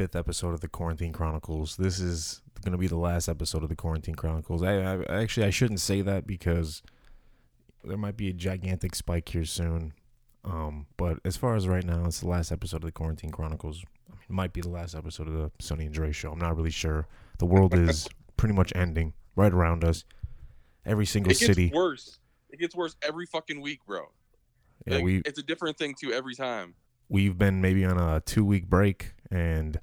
fifth episode of the Quarantine Chronicles. This is going to be the last episode of the Quarantine Chronicles. I, I actually I shouldn't say that because there might be a gigantic spike here soon. Um, but as far as right now, it's the last episode of the Quarantine Chronicles. I mean, it might be the last episode of the Sunny and Dre show. I'm not really sure. The world is pretty much ending right around us. Every single It gets city. worse. It gets worse every fucking week, bro. Yeah, Like, we it's a different thing too every time. we've been maybe on a two week break and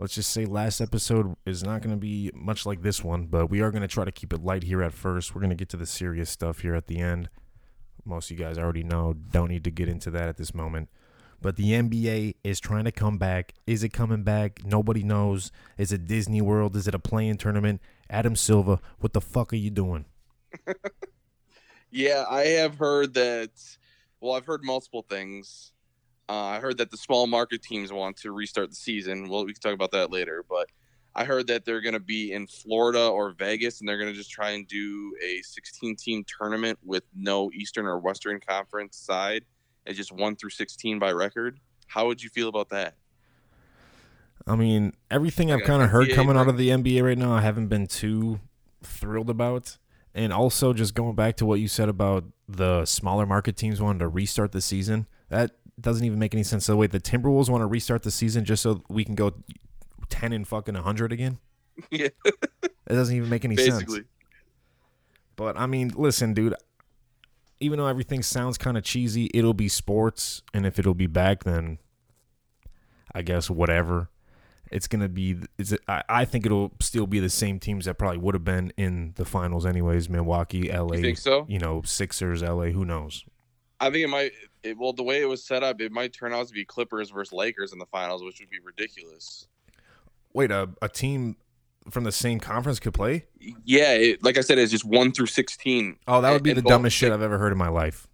let's just say last episode is not going to be much like this one but we are going to try to keep it light here at first. We're going to get to the serious stuff here at the end. Most of you guys already know. Don't need to get into that at this moment. But the nba is trying to come back. Is it coming back? Nobody knows. Is it disney world? Is it a play-in tournament? Adam Silver what the fuck are you doing? Yeah, I have heard that. Well, I've heard multiple things. Uh, I heard that the small market teams want to restart the season. Well, we can talk about that later. But I heard that they're going to be in Florida or Vegas, and they're going to just try and do a 16-team tournament with no Eastern or Western Conference side, and just one through 16 by record. How would you feel about that? I mean, everything I've kind of heard coming out of the NBA right now, I haven't been too thrilled about. And also, just going back to what you said about the smaller market teams wanting to restart the season, that doesn't even make any sense. So, wait, the Timberwolves want to restart the season just so we can go 10 and fucking 100 again? yeah, It doesn't even make any sense. But I mean, listen, dude. Even though everything sounds kind of cheesy, it'll be sports, and if it'll be back, then I guess whatever. It's gonna be. It's. I, I think it'll still be the same teams that probably would have been in the finals, anyways. Milwaukee, LA. You think so? You know, Sixers, LA. Who knows? I think it might. It, well, the way it was set up, it might turn out to be Clippers versus Lakers in the finals, which would be ridiculous. Wait, a a team from the same conference could play? Yeah, it, like I said, it's just one through sixteen. Oh, that would be And the both- dumbest shit I've ever heard in my life.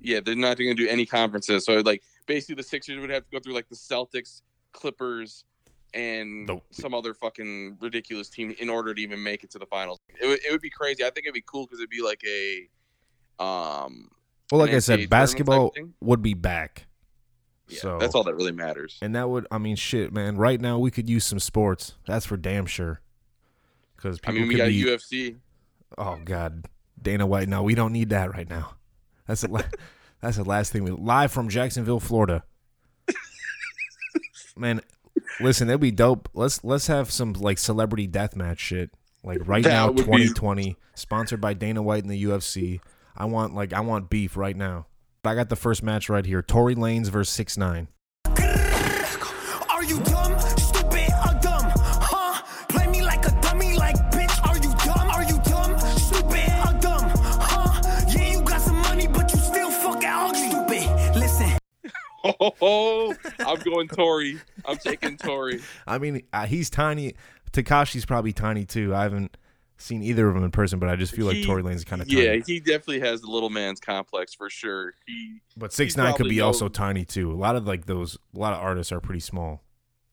Yeah, they're not going to do any conferences. So, like, basically, the Sixers would have to go through like the Celtics, Clippers, and The- some other fucking ridiculous team in order to even make it to the finals. It, would- it would be crazy. I think it'd be cool because it'd be like a, um, Well, like I said, basketball would be back. yeah, so that's all that really matters. And that would, I mean, shit, man. Right now, we could use some sports. That's for damn sure. Because I mean, we got be. UFC. oh God, Dana White. No, we don't need that right now. That's the. La- that's the last thing we live from Jacksonville, Florida. man, listen, that'd be dope. Let's let's have some like celebrity deathmatch shit. Like right That now, would be- 2020, sponsored by Dana White and the UFC. I want like I want beef right now. I got the first match right here. Tory Lanez versus Six Nine. Are you dumb, stupid, or dumb? Huh? Play me like a dummy, like bitch. Are you dumb? Are you dumb, stupid, or dumb? Huh? Yeah, you got some money, but you still fucking ugly. Stupid. Listen. Oh, I'm going Tory. I'm taking Tory. I mean, uh, he's tiny. Tekashi's probably tiny too. I haven't seen either of them in person, but I just feel like He- Tory Lanez kind of tiny. Yeah, he definitely has the little man's complex for sure. He but six he nine could be also tiny too. A lot of like those, a lot of artists are pretty small.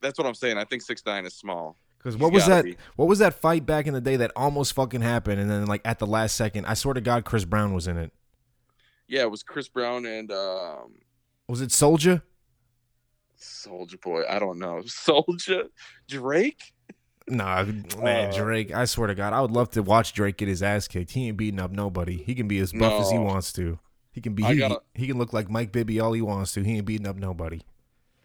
that's what I'm saying. I think six nine is small. Because He's what was that? be. What was that fight back in the day that almost fucking happened, and then like at the last second, I swear to God, Chris Brown was in it. Yeah, it was Chris Brown and um Was it Soulja? Soulja Boy. I don't know. Soldier Drake. Nah, man, Uh, Drake. I swear to God, I would love to watch Drake get his ass kicked. He ain't beating up nobody. He can be as buff as he wants to. He can be. He, gotta- he can look like Mike Bibby all he wants to. He ain't beating up nobody.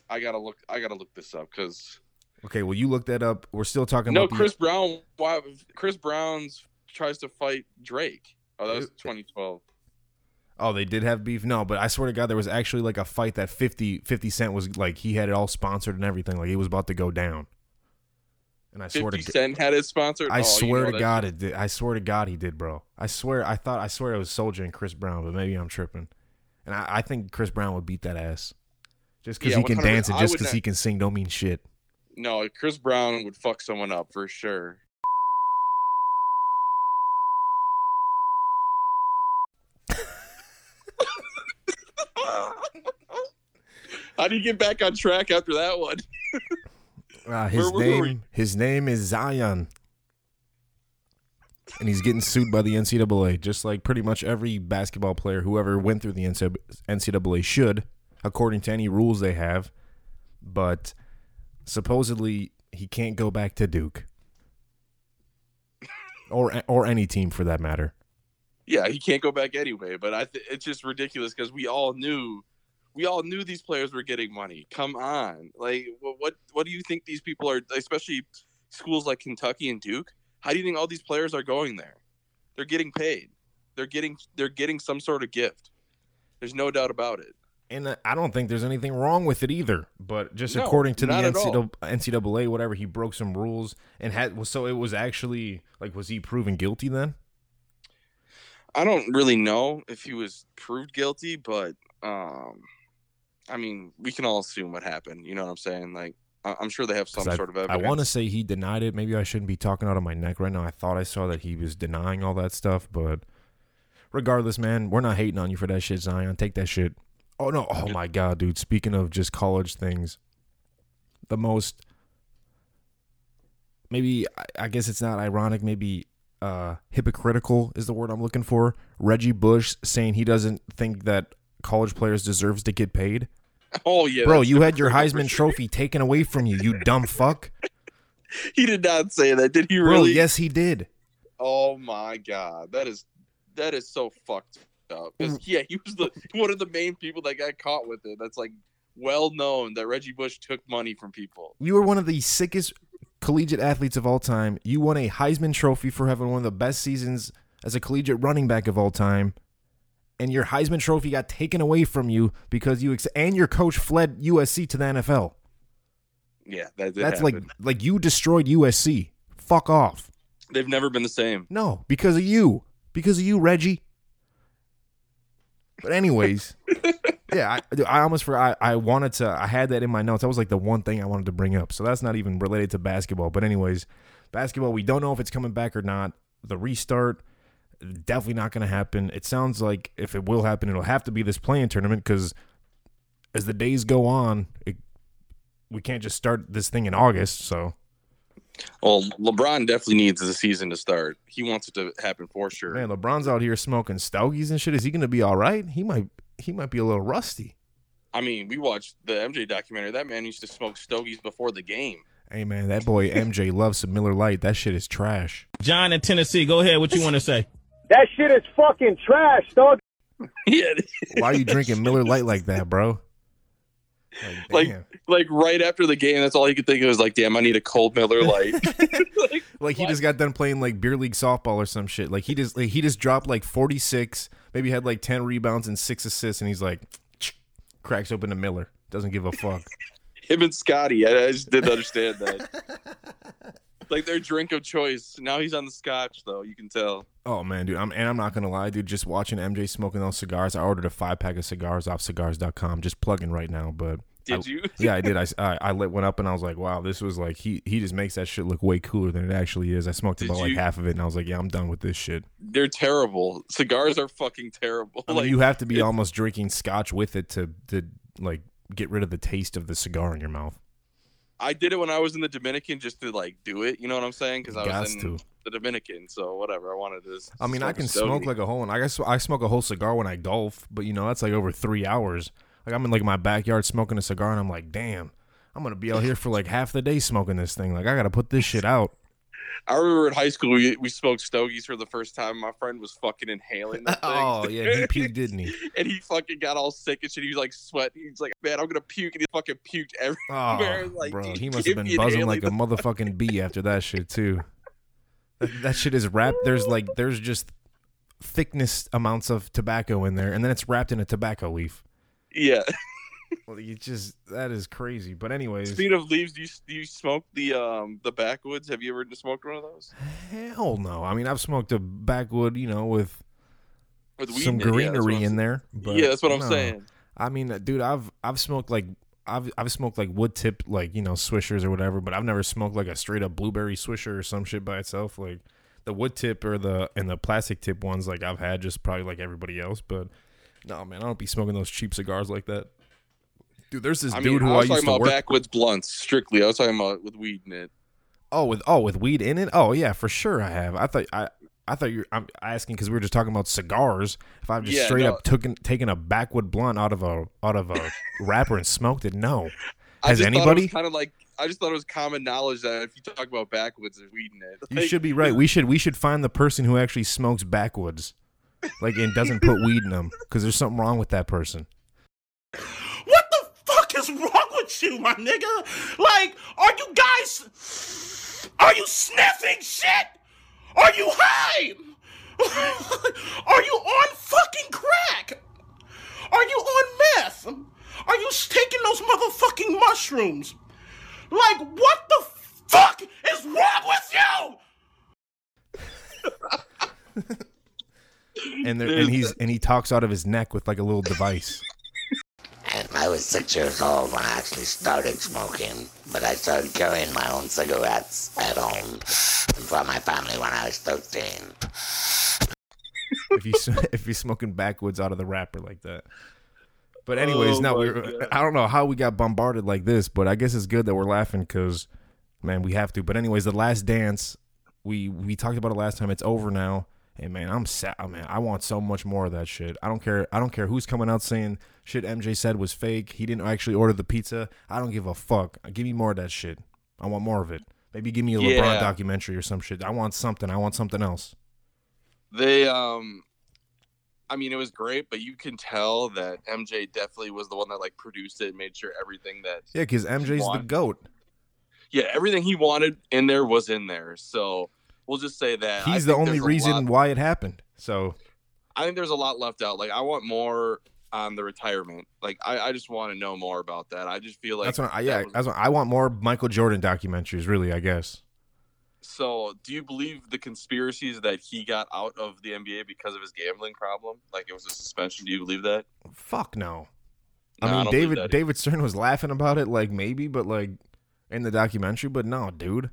I gotta look. I gotta look this up because Okay, well, you look that up. We're still talking no, about the- Chris Brown. Why Chris Brown's tries to fight Drake? Oh, that was 2012. Oh, they did have beef. No, but I swear to God, there was actually like a fight that 50, 50 Cent was like he had it all sponsored and everything. Like it was about to go down. And I swear to 50 God, Cent had it sponsored. I Oh, you swear know to God, shit- it did. I swear to God, he did, bro. I swear, I thought, I swear it was Soulja and Chris Brown, but maybe I'm tripping. And I, I think Chris Brown would beat that ass. Just because Yeah, he can dance and just because he can sing don't mean shit. No, Chris Brown would fuck someone up for sure. How do you get back on track after that one? Uh, his Where were we? name his name is Zion. And he's getting sued by the NCAA, just like pretty much every basketball player who ever went through the NCAA should, according to any rules they have. But supposedly he can't go back to Duke, or or any team for that matter. Yeah, he can't go back anyway. But I th- it's just ridiculous because we all knew, we all knew these players were getting money. Come on, like what what, do you think these people are? Especially schools like Kentucky and Duke. How do you think all these players are going there? They're getting paid. They're getting they're getting some sort of gift. There's no doubt about it. And uh, I don't think there's anything wrong with it either. But just No, according to the not at all. NCAA, NCAA, whatever, he broke some rules and had. So it was actually like, was he proven guilty then? I don't really know if he was proved guilty, but um, I mean, we can all assume what happened. You know what I'm saying? Like, I- I'm sure they have some I, sort of I want to say he denied it. Maybe I shouldn't be talking out of my neck right now. I thought I saw that he was denying all that stuff, but regardless, man, we're not hating on you for that shit, Zion. Take that shit. Oh no! Oh my god, dude. Speaking of just college things, the most maybe I- I guess it's not ironic. Maybe uh, hypocritical is the word I'm looking for. Reggie Bush saying he doesn't think that college players deserves to get paid. Oh yeah, Bro, you had your Heisman. Trophy taken away from you. You dumb fuck. He did not say that, did he? Bro, Really? yes, he did. Oh my god, that is that is so fucked up. yeah, he was the one of the main people that got caught with it. That's like well known that Reggie Bush took money from people. You were one of the sickest collegiate athletes of all time. You won a Heisman Trophy for having one of the best seasons as a collegiate running back of all time. And your Heisman Trophy got taken away from you because you ex- and your coach fled USC to the NFL. Yeah, that That's happen. like like you destroyed USC. Fuck off. they've never been the same. No, because of you. Because of you, Reggie. But anyways, yeah, I, I almost forgot. I, I wanted to. I had that in my notes. That was like the one thing I wanted to bring up. So that's not even related to basketball. But anyways, basketball. We don't know if it's coming back or not. The restart definitely not going to happen. It sounds like if it will happen, it'll have to be this play-in tournament because as the days go on, it, we can't just start this thing in August. So Well, LeBron definitely needs the season to start. He wants it to happen for sure. Man, LeBron's out here smoking stogies and shit. Is he gonna be all right? He might. He might be a little rusty. I mean, we watched the MJ documentary. That man used to smoke stogies before the game. Hey man, that boy MJ loves some Miller Lite. That shit is trash. John in Tennessee, go ahead. What you want to say? That shit is fucking trash, dog. yeah, Why are you drinking Miller Lite like that, bro? Like, Like- like right after the game, that's all he could think of was like, "Damn, I need a cold Miller Lite." like, like he just got done playing like beer league softball or some shit. Like he just like, he just dropped like forty six, maybe had like ten rebounds and six assists, and he's like cracks open a Miller. Doesn't give a fuck. him and Scottie. I, I just didn't understand that. like their drink of choice. Now he's on the scotch, though. You can tell. Oh man, dude, I'm and I'm not gonna lie, dude. Just watching MJ smoking those cigars, I ordered a five pack of cigars off cigars.com. Just plugging right now, but Did I- you? yeah, I did. I, I I lit one up and I was like, wow, this was like he he just makes that shit look way cooler than it actually is. I smoked Did about like half of it and I was like, yeah, I'm done with this shit. They're terrible. Cigars are fucking terrible. I mean, like you have to be almost drinking scotch with it to to like get rid of the taste of the cigar in your mouth. I did it when I was in the Dominican just to like do it. You know what I'm saying? Because I was in to. The Dominican, so whatever. I wanted to. I mean, I can smoke like a whole, and I guess I smoke a whole cigar when I golf, but you know that's like over three hours. Like I'm in like my backyard smoking a cigar, and I'm like, damn, I'm gonna be out here for like half the day smoking this thing. Like I gotta put this shit out. I remember in high school we, we smoked stogies for the first time. My friend was fucking inhaling that thing. oh yeah, he puked, didn't he? and he fucking got all sick and shit. He was like sweating. He's like, man, I'm gonna puke, and he fucking puked every. Oh, like, bro, he must have been buzzing like a motherfucking bee after that shit too. That, shit is wrapped. There's like there's just thickness amounts of tobacco in there, and then it's wrapped in a tobacco leaf. Yeah. Well, you just that is crazy. But anyways, Speaking of leaves, do you do you smoke the um the backwoods? Have you ever smoked one of those hell no. I mean, I've smoked a backwood, you know, with with some it? Yeah, greenery in there. But yeah, that's what I'm no. saying. I mean, dude, I've I've smoked like I've I've smoked like wood tip like you know swishers or whatever, but I've never smoked like a straight up blueberry swisher or some shit by itself. Like the wood tip or the and the plastic tip ones, like I've had just probably like everybody else. But No, man, I don't be smoking those cheap cigars like that. Dude, there's this I dude mean, who I I, was used talking to about work. backwoods blunts strictly. I was talking about with weed in it. Oh, with oh with weed in it. Oh yeah, for sure I have. I thought I I thought you're I'm asking because we were just talking about cigars. If I've just Yeah, straight no. up taken taken a backwood blunt out of a out of a wrapper and smoked it, no. I Has anybody? kind of like I just thought it was common knowledge that if you talk about backwoods, there's weed in it. You should be right. We should we should find the person who actually smokes backwoods, like and doesn't put weed in them because there's something wrong with that person. What the fuck is wrong with you, my nigga? Like, are you guys. Are you sniffing shit? Are you high? are you on fucking crack? Are you on meth? Are you taking those motherfucking mushrooms? Like, what the fuck is wrong with you? And there, and he's and he talks out of his neck with like a little device. And I was six years old when I actually started smoking, but I started carrying my own cigarettes at home for my family when I was 13. if you if you're smoking backwoods out of the wrapper like that. But anyways, Oh now we're, I don't know how we got bombarded like this, but I guess it's good that we're laughing because, man, we have to. But anyways, the last dance, we we talked about it last time. It's over now, and man, I'm sad. Oh, man, I want so much more of that shit. I don't care. I don't care who's coming out saying shit MJ said was fake. He didn't actually order the pizza. I don't give a fuck. Give me more of that shit. I want more of it. Maybe give me a LeBron Yeah. documentary or some shit. I want something. I want something else. They um I mean it was great, but you can tell that MJ definitely was the one that like produced it, and made sure everything that Yeah, because MJ's the goat. yeah, everything he wanted in there was in there. So we'll just say that He's the only reason why it happened. So I think there's a lot left out. Like I want more on the retirement. Like I, I just want to know more about that. I just feel like that's what I that yeah. was- That's what, I want more Michael Jordan documentaries. Really, I guess. So, do you believe the conspiracies that he got out of the NBA because of his gambling problem? Like it was a suspension. Do you believe that? Fuck no. No, I I mean, don't David David Stern was laughing about it, like maybe, but like in the documentary. But no, dude.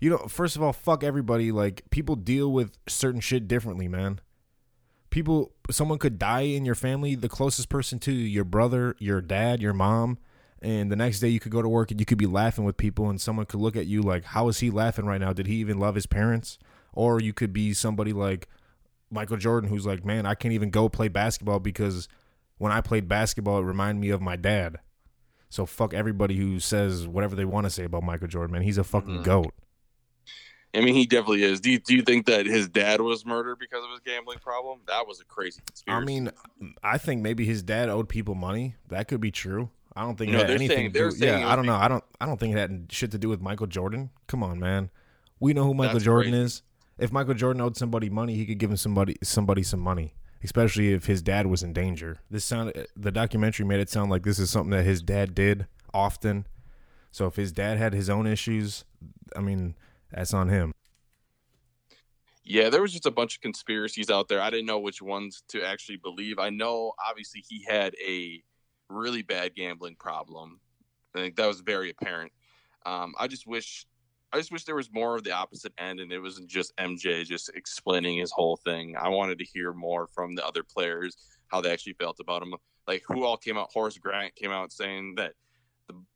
You know, first of all, fuck everybody. Like people deal with certain shit differently, man. People, someone could die in your family. The closest person to you, your brother, your dad, your mom, and the next day you could go to work and you could be laughing with people, and someone could look at you like, "How is he laughing right now? Did he even love his parents?" Or you could be somebody like Michael Jordan, who's like, "Man, I can't even go play basketball because when I played basketball, it reminded me of my dad." So fuck everybody who says whatever they want to say about Michael Jordan, man. He's a fucking Mhm. goat. I mean, he definitely is. Do you, do you think that his dad was murdered because of his gambling problem? That was a crazy conspiracy. I mean, I think maybe his dad owed people money. That could be true. I don't think No, it had anything. saying- to do, yeah, I don't know. I don't. I don't think it had shit to do with Michael Jordan. Come on, man. We know who Michael That's Jordan crazy. is. If Michael Jordan owed somebody money, he could give him somebody somebody some money, especially if his dad was in danger. This sounded the documentary made it sound like this is something that his dad did often. So if his dad had his own issues, I mean, that's on him. yeah, there was just a bunch of conspiracies out there. I didn't know which ones to actually believe. I know, obviously, he had a really bad gambling problem. I think that was very apparent. Um, I just wish, I just wish there was more of the opposite end, and it wasn't just MJ just explaining his whole thing. I wanted to hear more from the other players how they actually felt about him. Like who all came out. Horace Grant came out saying that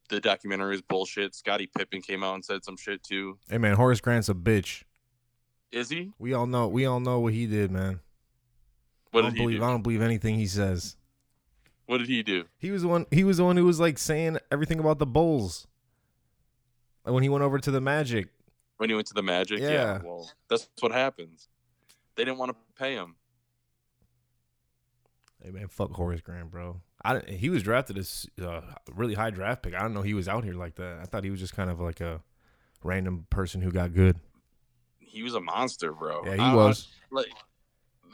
the documentary is bullshit. Scottie Pippen came out and said some shit too. Hey man, Horace Grant's a bitch. Is he? We all know. We all know what he did, man. What I did don't he believe. do? I don't believe anything he says. What did he do? He was the one. He was the one who was like saying everything about the Bulls. Like when he went over to the Magic. When he went to the Magic, yeah. Yeah. well, that's what happens. They didn't want to pay him. Hey man, fuck Horace Grant, bro. I he was drafted as a really high draft pick. I don't know he was out here like that. I thought he was just kind of like a random person who got good. He was a monster, bro. Yeah, he I- was. I- like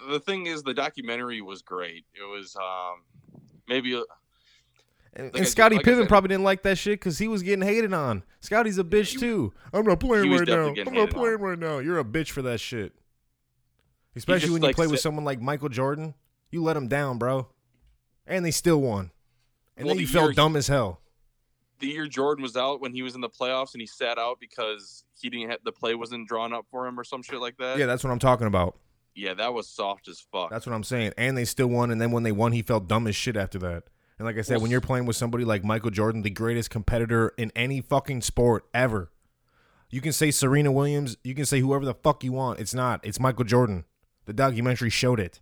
the thing is, the documentary was great. It was um maybe a- And, Like and Scottie like said- probably didn't like that shit because he was getting hated on. Scottie's a bitch too. I'm not playing right now. I'm not playing on. right now. You're a bitch for And they still won. And Well, then you the felt dumb as hell. the year Jordan was out when he was in the playoffs and he sat out because he didn't have the play wasn't drawn up for him or some shit like that. Yeah, that's what I'm talking about. Yeah, that was soft as fuck. That's what I'm saying. And they still won. And then when they won, he felt dumb as shit after that. And like I said, Well, when you're playing with somebody like Michael Jordan, the greatest competitor in any fucking sport ever, you can say Serena Williams, you can say whoever the fuck you want. It's not. It's Michael Jordan. The documentary showed it.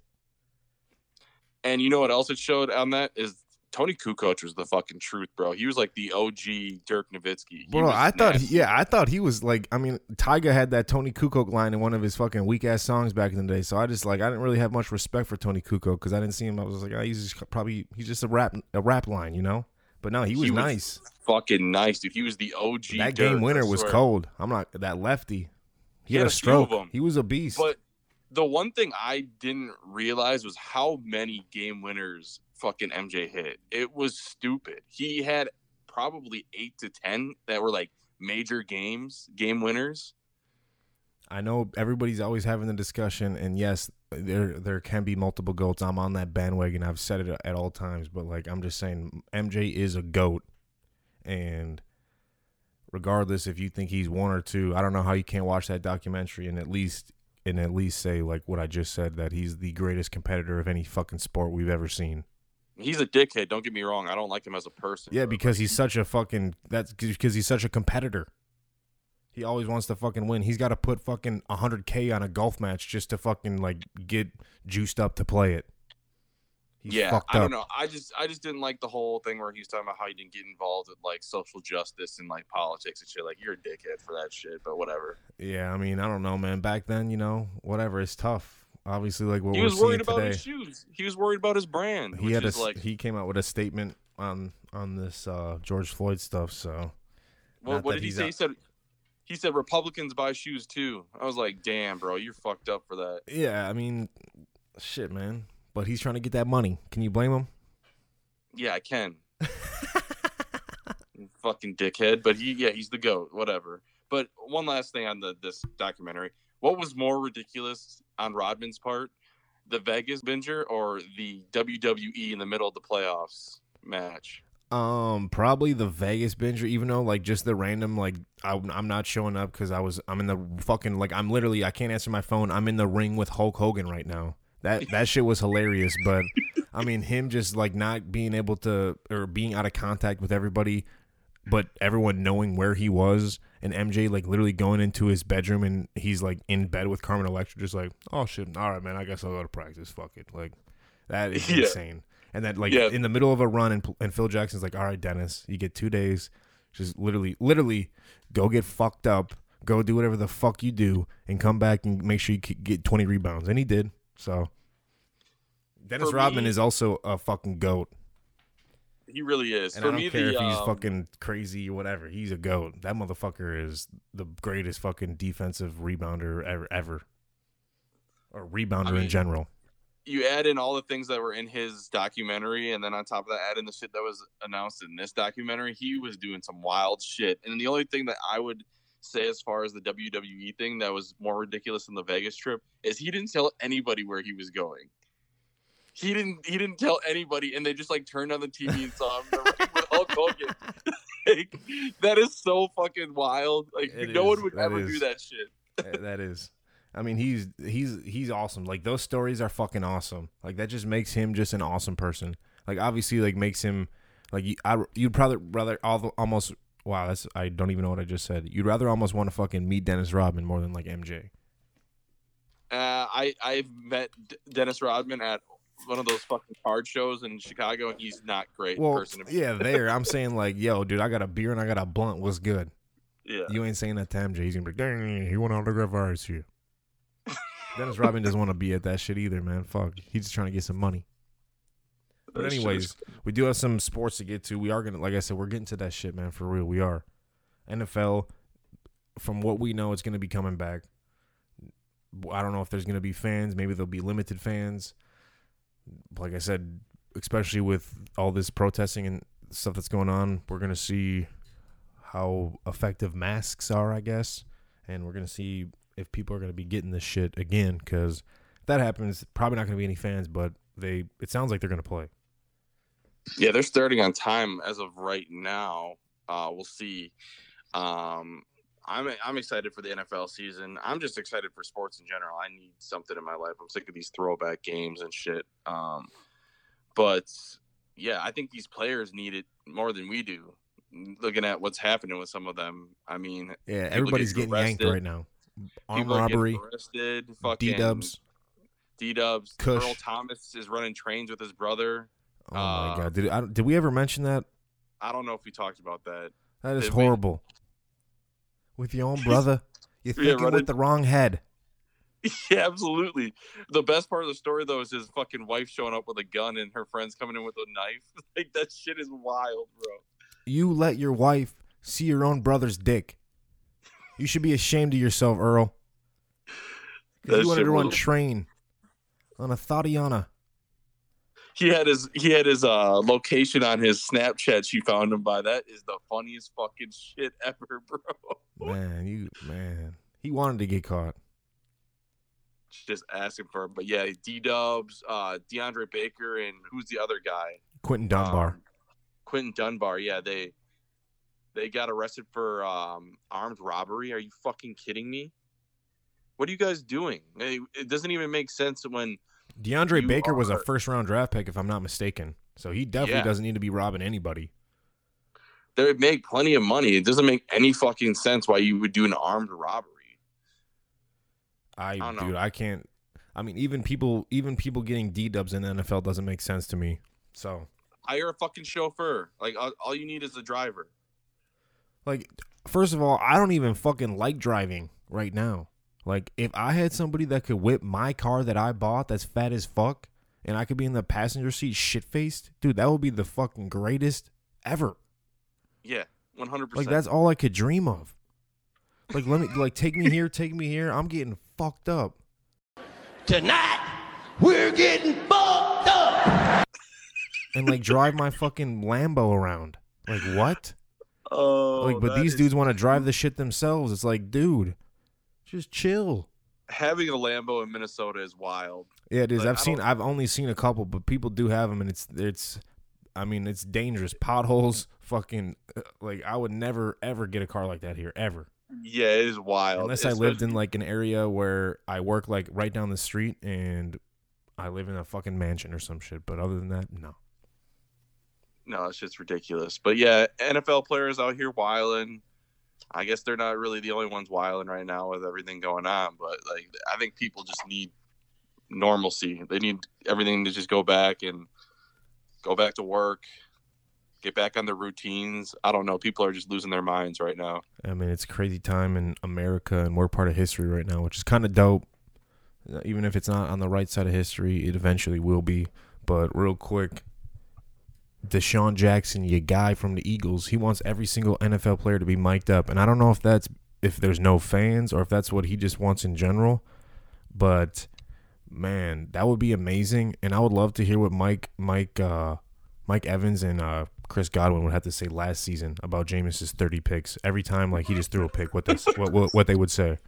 And you know what else it showed on that is Toni Kukoc was the fucking truth, bro. He was like the OG Dirk Nowitzki. He Bro, I thought, nasty. yeah, I thought he was like, I mean, Tyga had that Toni Kukoc line in one of his fucking weak ass songs back in the day. So I just like, I didn't really have much respect for Toni Kukoc because I didn't see him. I was like, oh, he's just probably, he's just a rap, a rap line, you know. But no, he was He was nice. fucking nice, dude. He was the OG. that Dirk, game winner was cold. I'm not that lefty. He, He had, had a a few of stroke. He was a beast. But the one thing I didn't realize was how many game winners fucking MJ hit. It was stupid. He had probably eight to ten that were like major games, game winners. I know everybody's always having the discussion, and yes, there there can be multiple goats. I'm on that bandwagon. I've said it at all times, but like I'm just saying, MJ is a goat, and regardless if you think he's one or two, I don't know how you can't watch that documentary and at least and at least say like what I just said that he's the greatest competitor of any fucking sport we've ever seen. He's a dickhead. Don't get me wrong. I don't like him as a person. Yeah, because he's such a fucking that's because he's such a competitor. He always wants to fucking win. He's got to put fucking 100k on a golf match just to fucking like get juiced up to play it. He's yeah, I don't know. I just I just didn't like the whole thing where he was talking about how he didn't get involved with like social justice and like politics and shit. Like you're a dickhead for that shit, but whatever. Yeah, I mean, I don't know, man. Back then, you know, whatever, it's tough. Obviously, like what he we're was worried about today. his shoes. He was worried about his brand. he had a like he came out with a statement on on this uh George Floyd stuff. So What, what did he say? out- He said he said Republicans buy shoes too. I was like, damn, bro, you're fucked up for that. yeah, I mean, shit, man. But he's trying to get that money. Can you blame him? Yeah, I can. Fucking dickhead. But he, yeah, he's the goat. Whatever. But one last thing on the this documentary: what was more ridiculous on Rodman's part, the Vegas binger or the WWE in the middle of the playoffs match? Um, probably the Vegas binger. Even though like just the random like I, I'm not showing up because I was I'm in the fucking like I'm literally I can't answer my phone. I'm in the ring with Hulk Hogan right now. That that shit was hilarious. But I mean him just like not being able to or being out of contact with everybody, but everyone knowing where he was and MJ like literally going into his bedroom and he's like in bed with Carmen Electra, just like oh shit, all right man, I guess I'll go to practice. Fuck it, like that is Yeah. insane. And then like Yeah. in the middle of a run, and, and Phil Jackson's like, "All right, Dennis, you get two days. Just literally, literally, go get fucked up, go do whatever the fuck you do, and come back and make sure you get twenty rebounds." And he did. So Dennis For Rodman me- is also a fucking goat, He really is. and for I don't me, care the if he's um, fucking crazy or whatever. He's a goat. That motherfucker is the greatest fucking defensive rebounder ever, ever, or rebounder I mean, in general. you add in all the things that were in his documentary, and then on top of that, add in the shit that was announced in this documentary. He was doing some wild shit. And the only thing that I would say as far as the WWE thing that was more ridiculous than the Vegas trip is he didn't tell anybody where he was going. He didn't. He didn't tell anybody, and they just like turned on the TV and saw him in the ring with Hulk Hogan. like, that is so fucking wild. Like It no is. one would That ever is. do that shit. That is. I mean, he's he's he's awesome. Like those stories are fucking awesome. Like that just makes him just an awesome person. Like obviously, like makes him like you, I you'd probably rather al- almost wow. That's I don't even know what I just said. You'd rather almost want to fucking meet Dennis Rodman more than like MJ. Uh, I I've met D- Dennis Rodman at one of those fucking card shows in Chicago, and he's not great Well, person. To yeah, there. I'm saying like, yo, dude, I got a beer and I got a blunt. What's good? yeah. You ain't saying that to MJ. He's gonna be like, dang, he want to autograph ours here. Dennis Rodman doesn't want to be at that shit either, man. Fuck, he's just trying to get some money. But anyways, we do have some sports to get to. We are gonna, like I said, we're getting to that shit, man. For real, we are. NFL, from what we know, it's gonna be coming back. I don't know if there's gonna be fans. Maybe there'll be limited fans. Like I said, especially with all this protesting and stuff that's going on, we're gonna see how effective masks are, I guess, and we're gonna see if people are gonna be getting this shit again. Because if that happens, probably not gonna be any fans, but they. It sounds like they're gonna play. Yeah, they're starting on time as of right now. Uh, we'll see. Um, I'm I'm excited for the NFL season. I'm just excited for sports in general. I need something in my life. I'm sick of these throwback games and shit. Um, but yeah, I think these players need it more than we do. Looking at what's happening with some of them, I mean, Yeah, everybody's getting yanked right now. Armed People robbery, arrested. D dubs. D Dubs. Earl Thomas is running trains with his brother. Oh my uh, god! Did I, did we ever mention that? I don't know if we talked about that. That is did we? horrible. With your own brother, you're Yeah, thinking running- with the wrong head. Yeah, absolutely. The best part of the story though is his fucking wife showing up with a gun and her friends coming in with a knife. Like that shit is wild, bro. You let your wife see your own brother's dick. You should be ashamed of yourself, Earl. 'Cause That you wanted shit to run was- train on a Tatiana. He had his he had his uh location on his Snapchat. She found him by. That is the funniest fucking shit ever, bro. Man, you man. He wanted to get caught. Just asking for him. But yeah, D Dubs, uh, DeAndre Baker, and who's the other guy? Quinton Dunbar. Um, Quinton Dunbar. Yeah, they they got arrested for um, armed robbery. Are you fucking kidding me? What are you guys doing? It it doesn't even make sense when DeAndre you Baker was a first round draft pick, if I'm not mistaken. So he definitely Yeah. doesn't need to be robbing anybody. They would make plenty of money. It doesn't make any fucking sense why you would do an armed robbery. I, know. dude, I can't. I mean, even people, even people getting D dubs in the NFL doesn't make sense to me. So, Hire a fucking chauffeur. Like all, all you need is a driver. like, first of all, I don't even fucking like driving right now. Like, if I had somebody that could whip my car that I bought that's fat as fuck, and I could be in the passenger seat shit faced, dude, that would be the fucking greatest ever. Yeah, 100%. Like, that's all I could dream of. Like, let me, like, take me here, take me here. I'm getting fucked up. Tonight, we're getting fucked up. and like drive my fucking Lambo around. Like what? Oh, like, but these is- dudes want to drive the shit themselves. It's like, dude, just chill. having a Lambo in Minnesota is wild. Yeah, it is. Like, I've I seen. don't- I've only seen a couple, but people do have them, and it's it's. I mean, it's dangerous. Potholes, fucking. uh, Like, I would never ever get a car like that here ever, Yeah, it is wild. unless I lived in like an area where I work like right down the street, and I live in a fucking mansion or some shit. But other than that, no. No, it's just ridiculous. But yeah, NFL players out here wilding. I guess they're not really the only ones wilding right now with everything going on. But like, I think people just need normalcy. They need everything to just go back and go back to work, get back on their routines. I don't know. People are just losing their minds right now. I mean, it's crazy time in America, and we're part of history right now, which is kind of dope. Even if it's not on the right side of history, it eventually will be. But real quick, DeSean Jackson, your guy from the Eagles, he wants every single NFL player to be mic'd up, and I don't know if that's if there's no fans or if that's what he just wants in general. But man, that would be amazing, and I would love to hear what Mike, Mike, uh, Mike Evans and uh, Chris Godwin would have to say last season about Jameis's thirty picks. Every time, like he just threw a pick, what this, what, what, what they would say.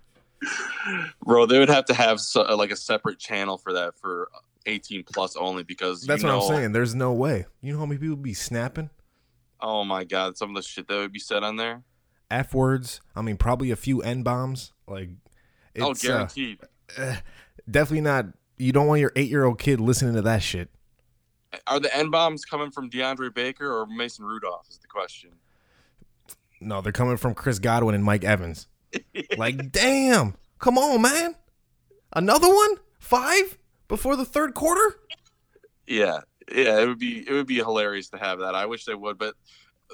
Bro, they would have to have so, like a separate channel for that for 18 plus only because That's what know, I'm saying. There's no way. You know how many people be snapping Oh my god, some of the shit that would be said on there. f words? I mean, probably a few n bombs. Like, oh, it's uh, guaranteed. definitely not. You don't want your eight year old kid listening to that shit. Are the N bombs coming from DeAndre Baker or Mason Rudolph? Is the question. No, they're coming from Chris Godwin and Mike Evans. like, damn, come on, man. Another one? Five before the third quarter? Yeah, yeah, it would be it would be hilarious to have that. I wish they would, but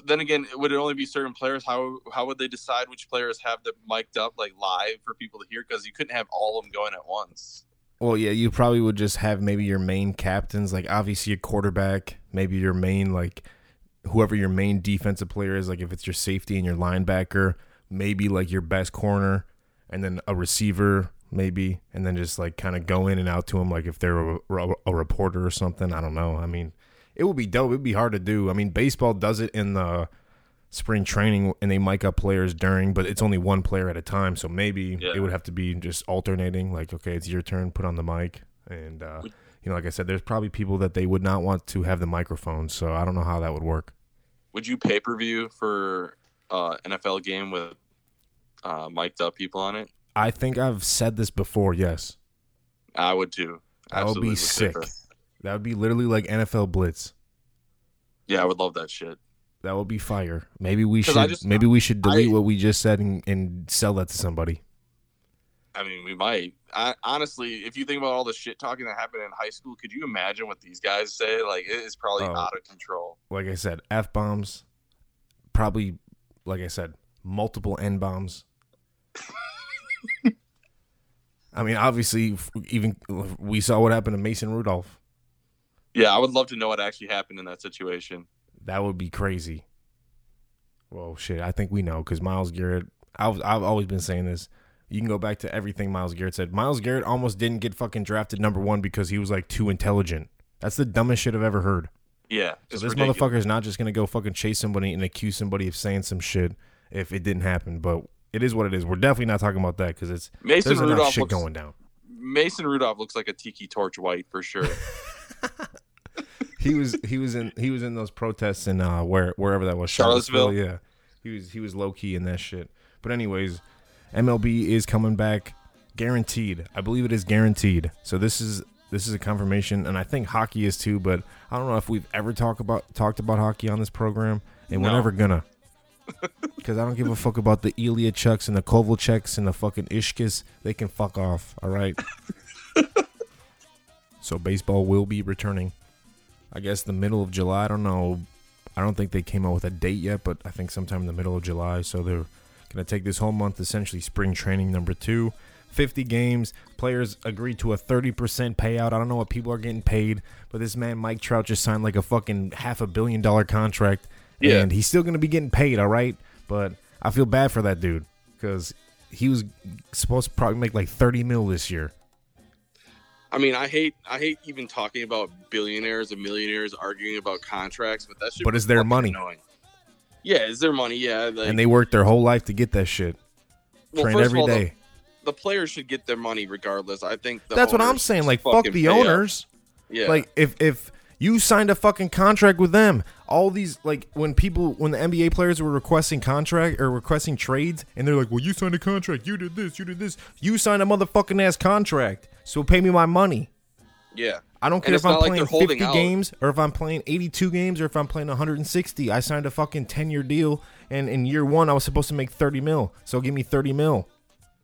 then again, would it only be certain players? How how would they decide which players have them mic'd up like live for people to hear? Because you couldn't have all of them going at once. Well, yeah, you probably would just have maybe your main captains, like obviously a quarterback, maybe your main like whoever your main defensive player is, like if it's your safety and your linebacker, maybe like your best corner, and then a receiver, maybe, and then just like kind of go in and out to them, like if they're a, a, reporter or something. I don't know. I mean, it would be dope. It'd be hard to do. I mean, baseball does it in the spring training and they mic up players during, but it's only one player at a time. So maybe Yeah. it would have to be just alternating. Like, okay, it's your turn, put on the mic. And, uh, you know, like I said, there's probably people that they would not want to have the microphone. So I don't know how that would work. Would you pay per view for uh, NFL game with uh, mic'd up people on it. I think I've said this before. Yes, I would too. that would be sick. That would be literally like NFL Blitz. Yeah, I would love that shit. That would be fire. Maybe we should. Just- maybe we should delete I- what we just said and, and sell that to somebody. I mean, we might. I, honestly, if you think about all the shit talking that happened in high school, could you imagine what these guys say? Like, it is probably Oh. out of control. Like I said, f bombs. Probably, like I said, multiple n bombs. I mean, obviously, even uh, we saw what happened to Mason Rudolph. Yeah, I would love to know what actually happened in that situation. That would be crazy. Well, shit, I think we know because Myles Garrett. I've I've always been saying this. You can go back to everything Myles Garrett said. Myles Garrett almost didn't get fucking drafted number one because he was like too intelligent. That's the dumbest shit I've ever heard. Yeah, So this ridiculous. motherfucker is not just gonna go fucking chase somebody and accuse somebody of saying some shit if it didn't happen. But it is what it is. We're definitely not talking about that because it's Mason there's enough Rudolph shit looks, going down. Mason Rudolph looks like a tiki torch white for sure. He was he was in he was in those protests in uh where wherever that was Charlottesville? Yeah, he was he was low key in that shit. But anyways, MLB is coming back, guaranteed. I believe it is guaranteed. So this is this is a confirmation, and I think hockey is too. But I don't know if we've ever talked about talked about hockey on this program, and we're never gonna. Because I don't give a fuck about the Ilya Chucks and the Kovalcheks and the fucking Ishkas. They can fuck off. All right. so baseball will be returning. I guess the middle of July. I don't know. I don't think they came out with a date yet, but I think sometime in the middle of July. So they're going to take this whole month, essentially spring training number two. 50 games. Players agreed to a 30% payout. I don't know what people are getting paid, but this man, Mike Trout, just signed like a fucking half a billion dollar contract. Yeah. And he's still going to be getting paid, all right? But I feel bad for that dude because he was supposed to probably make like 30 mil this year. I mean, I hate I hate even talking about billionaires and millionaires arguing about contracts, but that should. But be it's their money. Annoying. Yeah, is their money. Yeah, like, and they worked their whole life to get that shit. well, Train every all, the- day. The, players should get their money regardless. I think the That's what I'm saying. Like, fuck the pay owners. Yeah, Like if if you signed a fucking contract with them, all these like when people when the NBA players were requesting contract or requesting trades, and they're like, "Well, you signed a contract. You did this. You did this. You signed a motherfucking ass contract. So pay me my money. yeah. I don't care if I'm like playing 50 out. games or if I'm playing 82 games or if I'm playing 160. I signed a fucking 10 year deal, and in year one I was supposed to make 30 mil. So give me 30 mil.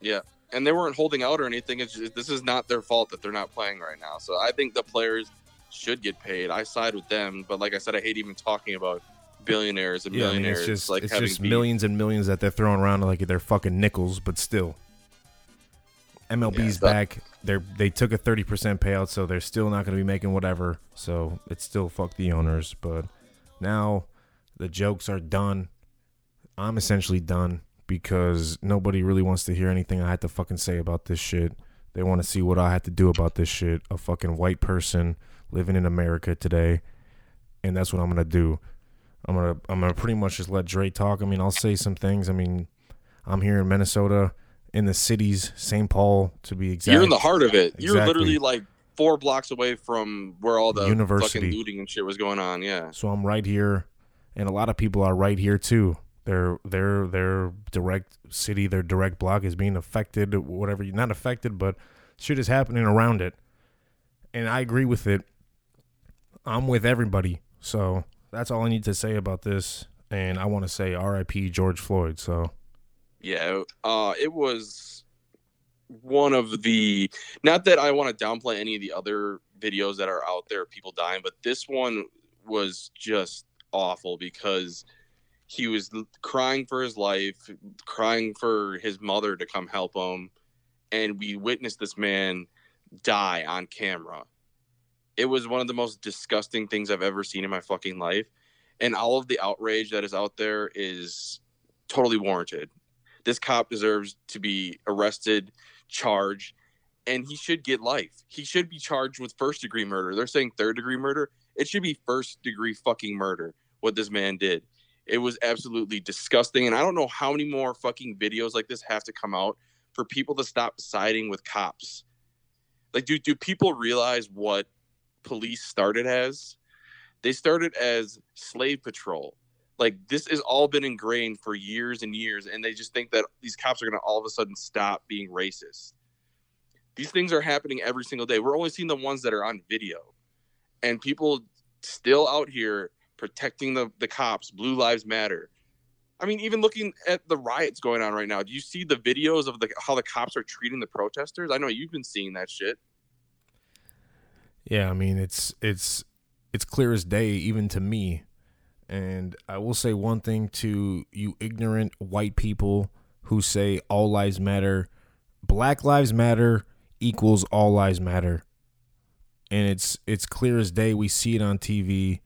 Yeah, and they weren't holding out or anything. It's just, this is not their fault that they're not playing right now. So I think the players should get paid. I side with them, but like I said, I hate even talking about billionaires and Yeah, I mean millionaires. it's just like it's just beef. millions and millions that they're throwing around like they're fucking nickels, but still. MLB's so- back. They're they took a thirty percent payout, so they're still not going to be making whatever. So it's still fuck the owners. But now the jokes are done. I'm essentially done because nobody really wants to hear anything I had to fucking say about this shit. They want to see what I had to do about this shit. A fucking white person living in America today, and that's what I'm gonna do. I'm gonna I'm gonna pretty much just let Dre talk. I mean, I'll say some things. I mean, I'm here in Minnesota, in the cities, St. Paul to be exact. You're in the heart of it. You're literally like four blocks away from where all the University. fucking looting and shit was going on. Yeah, So I'm right here, and a lot of people are right here too. Their their their direct city, their direct block is being affected. Whatever, not affected, but shit is happening around it, and I agree with it. I'm with everybody, so that's all I need to say about this. And I want to say R.I.P. George Floyd. So yeah. Uh, it was one of the. Not that I want to downplay any of the other videos that are out there, people dying, but this one was just awful because he was crying for his life, crying for his mother to come help him, and we witnessed this man die on camera. It was one of the most disgusting things I've ever seen in my fucking life. And all of the outrage that is out there is totally warranted. This cop deserves to be arrested, charged, and he should get life. He should be charged with first degree murder. They're saying third degree murder. It should be first degree fucking murder what this man did. It was absolutely disgusting. And I don't know how many more fucking videos like this have to come out for people to stop siding with cops. Like, do, do people realize what police started as? They started as slave patrol. Like this has all been ingrained for years and years, and they just think that these cops are going to all of a sudden stop being racist. These things are happening every single day. We're only seeing the ones that are on video, and people still out here protecting the the cops. Blue lives matter. I mean, even looking at the riots going on right now, do you see the videos of the how the cops are treating the protesters? I know you've been seeing that shit. Yeah, I mean it's it's it's clear as day even to me. And I will say one thing to you ignorant white people who say all lives matter, black lives matter equals all lives matter. And it's it's clear as day we see it on TV.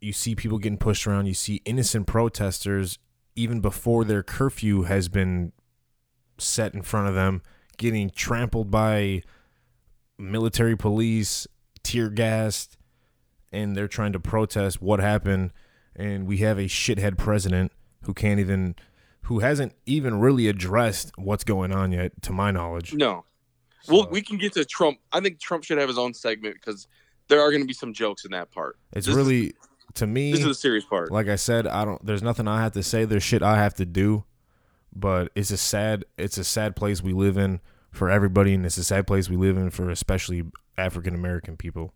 You see people getting pushed around, you see innocent protesters even before their curfew has been set in front of them getting trampled by military police, tear gassed, and they're trying to protest what happened. And we have a shithead president who can't even, who hasn't even really addressed what's going on yet, to my knowledge. No. Well, we can get to Trump. I think Trump should have his own segment because there are going to be some jokes in that part. It's This is- really, to me, this is the serious part. like I said, I don't. There's nothing I have to say. There's shit I have to do, but it's a sad. It's a sad place we live in for everybody, and it's a sad place we live in for especially African American people.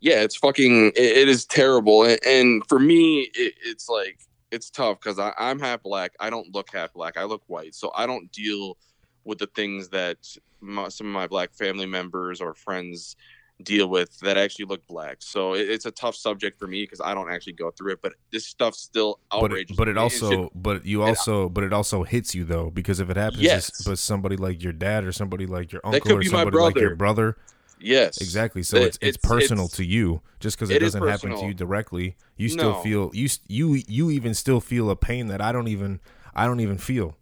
yeah, it's fucking. It, it is terrible, and, for me, it, it's like it's tough because I'm half black. I don't look half black. I look white, so I don't deal with the things that my, some of my black family members or friends deal with that actually look black. So it, it's a tough subject for me because I don't actually go through it. But this stuff's still But outrageous. it, but it to me. also, should- but you also, but it also hits you though because if it happens, Yes. to, but somebody like your dad or somebody like your uncle or somebody like your brother. yes, exactly. So It- it's, it's it's- personal it's- to you. Just because it, it doesn't happen to you directly, you still No. feel you you you even still feel a pain that I don't even I don't even feel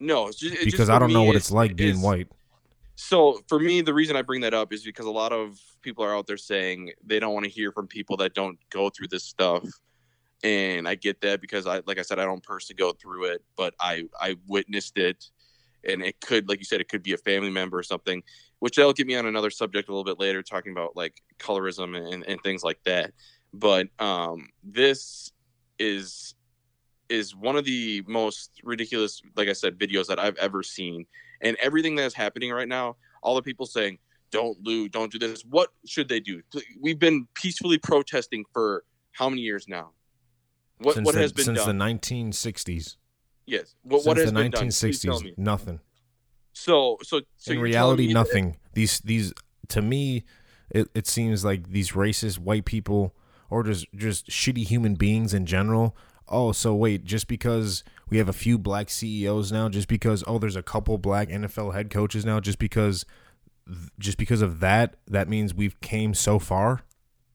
No, it's just, it's because I don't know what it's like being white. So for me, the reason I bring that up is because a lot of people are out there saying they don't want to hear from people that don't go through this stuff. And I get that because I, like I said, I don't personally go through it, but I, I witnessed it, and it could, like you said, it could be a family member or something, which that'll get me on another subject a little bit later, talking about like colorism and, and things like that. But um, this is is one of the most ridiculous, like I said, videos that I've ever seen and everything that's happening right now, all the people saying, "Don't loot, don't do this." What should they do? We've been peacefully protesting for how many years now? What since what the, has been done? since done? the 1960s? yes. What since what has the been done? Please tell 1960s, me. nothing. So so so in reality that- nothing these these to me it, it seems like these racist white people or just just shitty human beings in general oh so wait just because we have a few black ceos now just because oh there's a couple black nfl head coaches now just because just because of that that means we've came so far?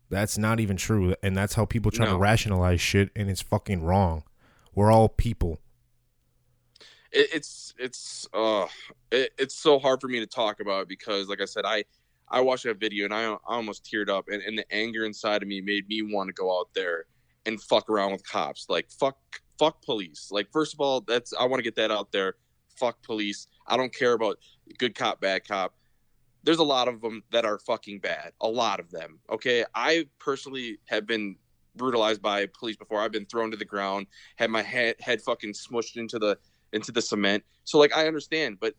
That's not even true and that's how people try to rationalize shit and it's fucking wrong. We're all people. It, it's it's uh it, it's so hard for me to talk about because like i said i i watched that video and i, I almost teared up and, and the anger inside of me made me want to go out there and fuck around with cops. Like fuck fuck police. Like first of all that's i want to get that out there. Fuck police. I don't care about good cop bad cop. There's a lot of them that are fucking bad. A lot of them okay? I personally have been brutalized by police before. I've been thrown to the ground had my head head fucking smushed into the into the cement. So like I understand, but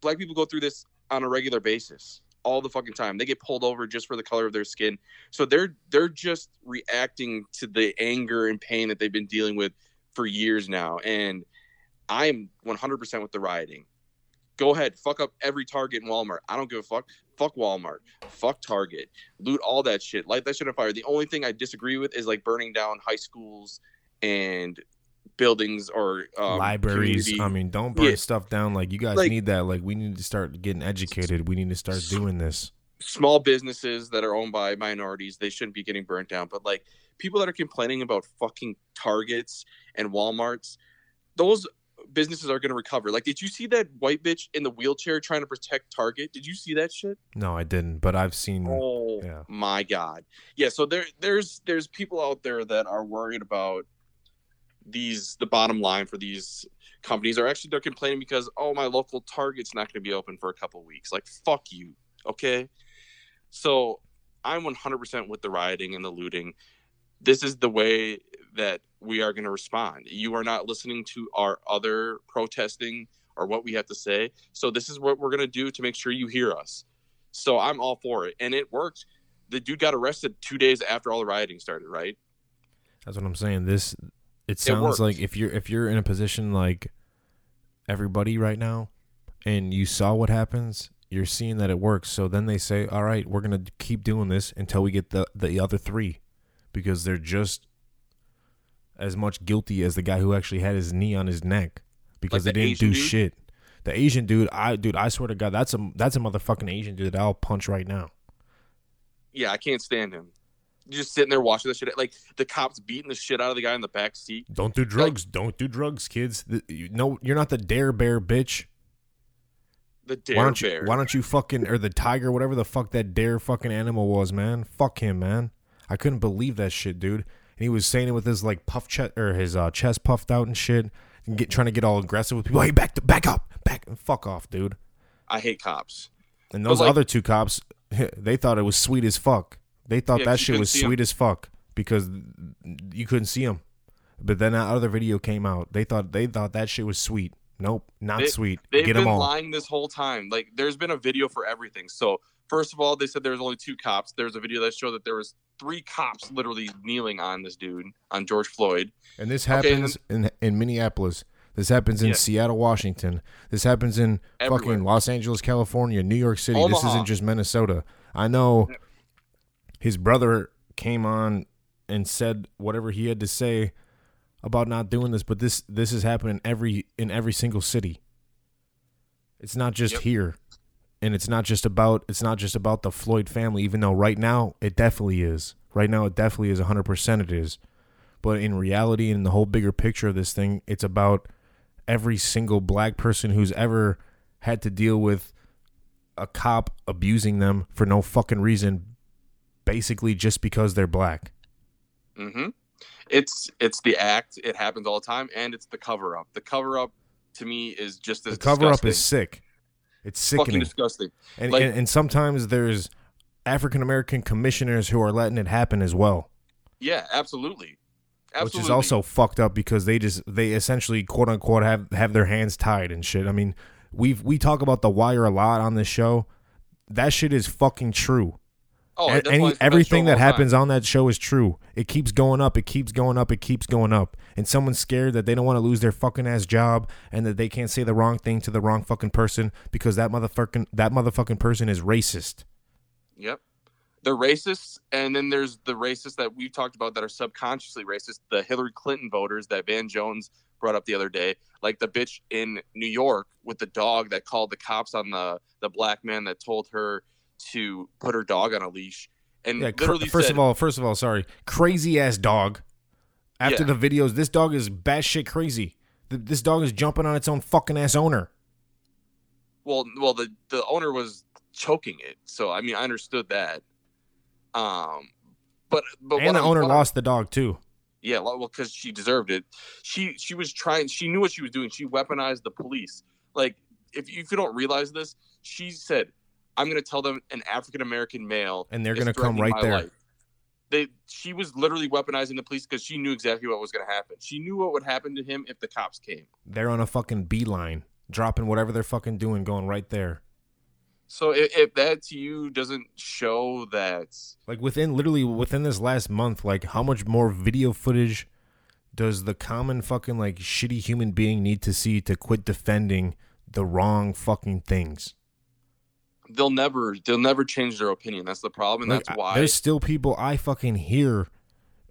black people go through this on a regular basis all the fucking time. They get pulled over just for the color of their skin. So they're they're just reacting to the anger and pain that they've been dealing with for years now. And I'm 100% with the rioting. Go ahead, fuck up every Target and Walmart. I don't give a fuck. Fuck Walmart. Fuck Target. Loot all that shit. Light that shit on fire. The only thing I disagree with is like burning down high schools and buildings or um, libraries community- i mean don't burn Yeah. stuff down. Like you guys Like- need that. Like we need to start getting educated. We need to start doing this. small businesses that are owned by minorities they shouldn't be getting burnt down. But like people that are complaining about fucking targets and walmarts those businesses are going to recover. Like did you see that white bitch in the wheelchair trying to protect target? Did you see that shit? No i didn't but i've seen oh yeah. my god. Yeah so there there's there's people out there that are worried about these the bottom line for these companies are actually they're complaining because oh my local target's not going to be open for a couple weeks like fuck you okay so i'm 100% with the rioting and the looting this is the way that we are going to respond. You are not listening to our other protesting or what we have to say. So this is what we're going to do to make sure you hear us. So I'm all for it. And it worked. The dude got arrested two days after all the rioting started, right? That's what I'm saying. This it sounds worked. like if you're if you're in a position like everybody right now and you saw what happens, you're seeing that it works. So then they say, "All right, we're going to keep doing this until we get the the other 3 because they're just as much guilty as the guy who actually had his knee on his neck because Like they the didn't do dude? shit. The Asian dude, I dude, I swear to God, that's a that's a motherfucking Asian dude that I'll punch right now. Yeah, I can't stand him. Just sitting there watching the shit. Like the cops beating the shit out of the guy in the back seat. Don't do drugs. Don't do drugs, kids. The, you, no, you're not the dare bear, bitch. The dare why don't you? bear. Why don't you fucking or the tiger, whatever the fuck that dare fucking animal was, man? Fuck him, man. I couldn't believe that shit, dude. And he was saying it with his like puff chest or his uh, chest puffed out and shit, and get trying to get all aggressive with people. Hey, back, to back up, back, and fuck off, dude. I hate cops. And those like- other two cops, they thought it was sweet as fuck. They thought Yeah, that shit was sweet as fuck because you couldn't see them. But then that other video came out. They thought they thought that shit was sweet. Nope, not They- sweet. They've Get been lying this whole time. Like there's been a video for everything. So first of all, they said there was only two cops. There's a video that showed that there was three cops literally kneeling on this dude, on George Floyd. And this Okay, and happens in in Minneapolis. This happens in Yeah. Seattle, Washington. This happens in Everywhere. fucking Los Angeles, California, New York City. This isn't just Minnesota. I know his brother came on and said whatever he had to say about not doing this, but this this is happening every in every single city. It's not just Yep. here. And it's not just about it's not just about the Floyd family, even though right now it definitely is. Right now it definitely is hundred percent it is. But in reality and in the whole bigger picture of this thing, it's about every single black person who's ever had to deal with a cop abusing them for no fucking reason, basically just because they're black. hmm It's it's the act. It happens all the time, and it's the cover up. The cover up to me is just as The cover up is sick. It's sickening, fucking disgusting. And, Like- and and sometimes there's African American commissioners who are letting it happen as well. Yeah, absolutely. Absolutely. which is also fucked up because they just they essentially quote unquote have have their hands tied and shit. I mean, we've we talk about the wire a lot on this show. That shit is fucking true. Oh, A- Any it's the best everything that happens time. on that show is true. It keeps going up. It keeps going up. It keeps going up. And someone's scared that they don't want to lose their fucking ass job and that they can't say the wrong thing to the wrong fucking person because that motherfucking that motherfucking person is racist. Yep. They're racists, and then there's the racists that we've talked about that are subconsciously racist. The Hillary Clinton voters that Van Jones brought up the other day, like the bitch in New York with the dog that called the cops on the the black man that told her to put her dog on a leash, and Yeah, cr- first said, of all, first of all, sorry, crazy ass dog. After Yeah. the videos, this dog is batshit crazy. This dog is jumping on its own fucking ass owner. well, well, the the owner was choking it, so I mean, I understood that. Um, but but and the I'm- owner lost the dog too. Yeah, well, because she deserved it. She she was trying. She knew what she was doing. She weaponized the police. Like if if you don't realize this, she said, "I'm going to tell them an African American male, And they're gonna come right there. life." They she was literally weaponizing the police because she knew exactly what was going to happen. She knew what would happen to him if the cops came. They're on a fucking beeline, dropping whatever they're fucking doing, going right there. So if, if that to you doesn't show that, Like within literally within this last month, like how much more video footage does the common fucking like shitty human being need to see to quit defending the wrong fucking things? They'll never they'll never change their opinion. That's the problem, and Like, that's why. there's still people I fucking hear,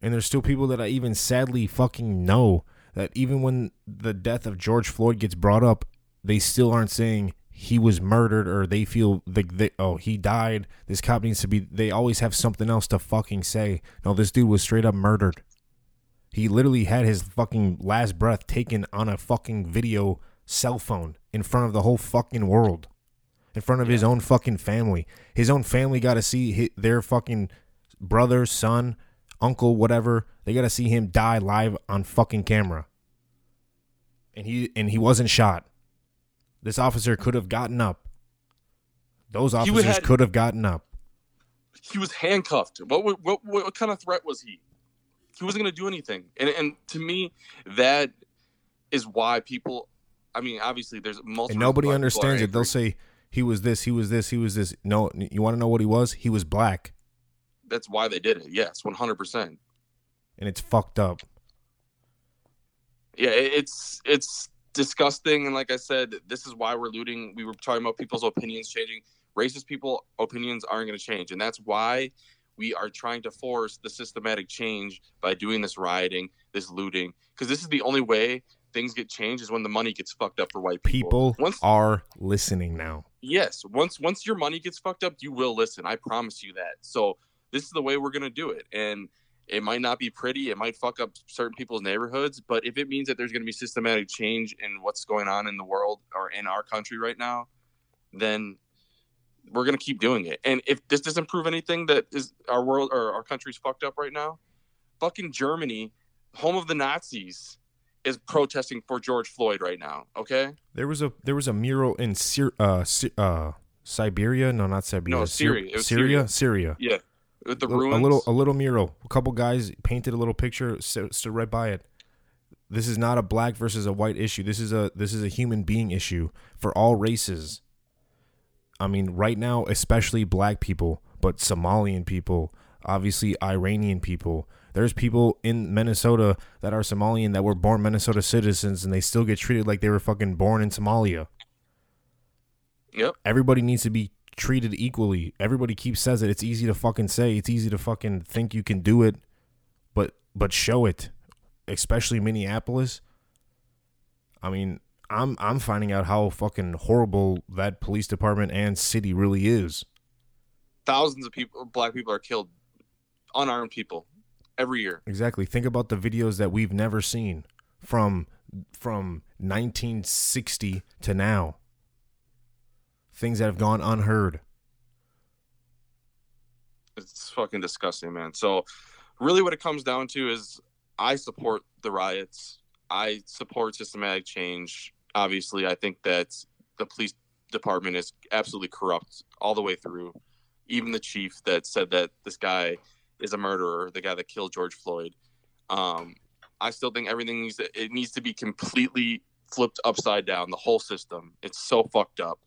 and there's still people that I even sadly fucking know that even when the death of George Floyd gets brought up, they still aren't saying he was murdered or they feel like they, oh he died. This cop needs to be. They always have something else to fucking say. No, this dude was straight up murdered. He literally had his fucking last breath taken on a fucking video cell phone in front of the whole fucking world in front of his own fucking family. His own family got to see hi their fucking brother, son, uncle, whatever. They got to see him die live on fucking camera. And he and he wasn't shot. This officer could have gotten up. Those officers had- could have gotten up. he was handcuffed. What, what what what kind of threat was he? he wasn't going to do anything. And and to me, that is why people. I mean, obviously, there's multiple. And nobody understands it. They'll say he was this, he was this, he was this. No, you want to know what he was? He was black, that's why they did it. Yes, one hundred percent. and it's fucked up. Yeah, it's it's disgusting. And like I said, this is why we're looting. We were talking about people's opinions changing. Racist people opinions aren't going to change, and that's why we are trying to force the systematic change by doing this rioting, this looting, because this is the only way things get changed is when the money gets fucked up for white people. People Once are listening now. Yes once once your money gets fucked up you will listen i promise you that. So this is the way we're going to do it and it might not be pretty it might fuck up certain people's neighborhoods but if it means that there's going to be systematic change in what's going on in the world or in our country right now then we're going to keep doing it. And if this doesn't prove anything that is our world or our country's fucked up right now fucking germany home of the nazis is protesting for george floyd right now okay There was a there was a mural in Syr, uh, Sy- uh, Siberia. No, not Siberia. No, Syr- Syria. Syria. Syria. yeah with the a, little- ruins a little a little mural. A couple guys painted a little picture, stood, stood right by it. This is not a black versus a white issue. This is a this is a human being issue for all races. I mean, right now, especially black people, but Somalian people, obviously Iranian people. There's people in Minnesota that are Somalian that were born Minnesota citizens and they still get treated like they were fucking born in Somalia. Yep. Everybody needs to be treated equally. Everybody keeps says it. It's easy to fucking say. It's easy to fucking think you can do it, but but show it. Especially Minneapolis. I mean, I'm I'm finding out how fucking horrible that police department and city really is. thousands of people black people are killed unarmed people every year Exactly. Think about the videos that we've never seen from from 1960 to now. Things that have gone unheard. it's fucking disgusting man so really what it comes down to is i support the riots i support systematic change obviously i think that the police department is absolutely corrupt all the way through even the chief that said that this guy is a murderer the guy that killed george floyd um, i still think everything needs to, it needs to be completely flipped upside down the whole system it's so fucked up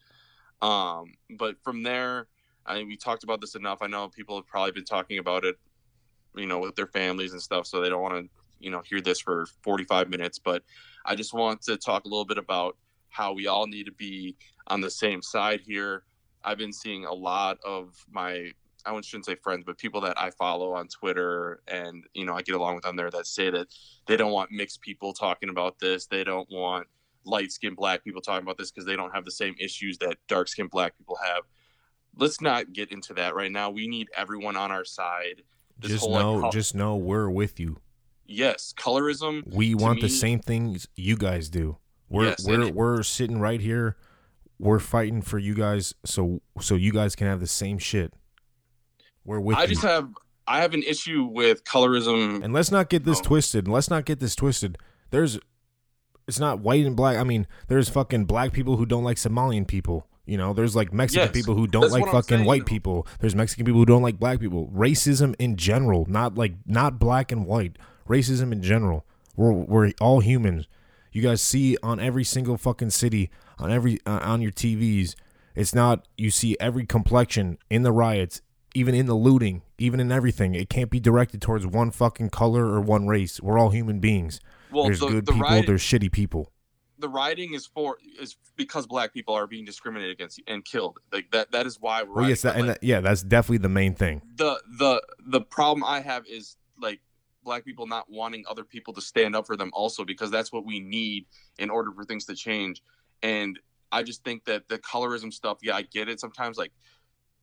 um, but from there I mean, we talked about this enough. I know people have probably been talking about it, you know, with their families and stuff, so they don't want to, you know, hear this for 45 minutes. But I just want to talk a little bit about how we all need to be on the same side here. I've been seeing a lot of my, I shouldn't say friends, but people that I follow on Twitter and, you know, I get along with on there that say that they don't want mixed people talking about this. They don't want light skinned black people talking about this because they don't have the same issues that dark skinned black people have let's not get into that right now. We need everyone on our side. This just like, know col- just know we're with you. yes, colorism. We want the same things you guys do. We're Yes, we're it- we're sitting right here. We're fighting for you guys so so you guys can have the same shit. We're with I you. just have I have an issue with colorism. and let's not get this Oh. twisted. Let's not get this twisted. There's it's not white and black. I mean, there's fucking black people who don't like Somalian people. You know, there's like Mexican Yes, people who don't like fucking saying, white though. people. There's Mexican people who don't like black people. Racism in general, not like not black and white. Racism in general. We're we're all humans. You guys see on every single fucking city, on every uh, on your TVs. It's not you see every complexion in the riots, even in the looting, even in everything. It can't be directed towards one fucking color or one race. We're all human beings. Well, there's the- good the people, there's shitty people. the rioting is for is because black people are being discriminated against and killed. Like that. That is why we're. Well, yes, that, rioting. and But, that, yeah, that's definitely the main thing. the the the problem I have is like black people not wanting other people to stand up for them also because that's what we need in order for things to change. And I just think that the colorism stuff, yeah, I get it sometimes. Like,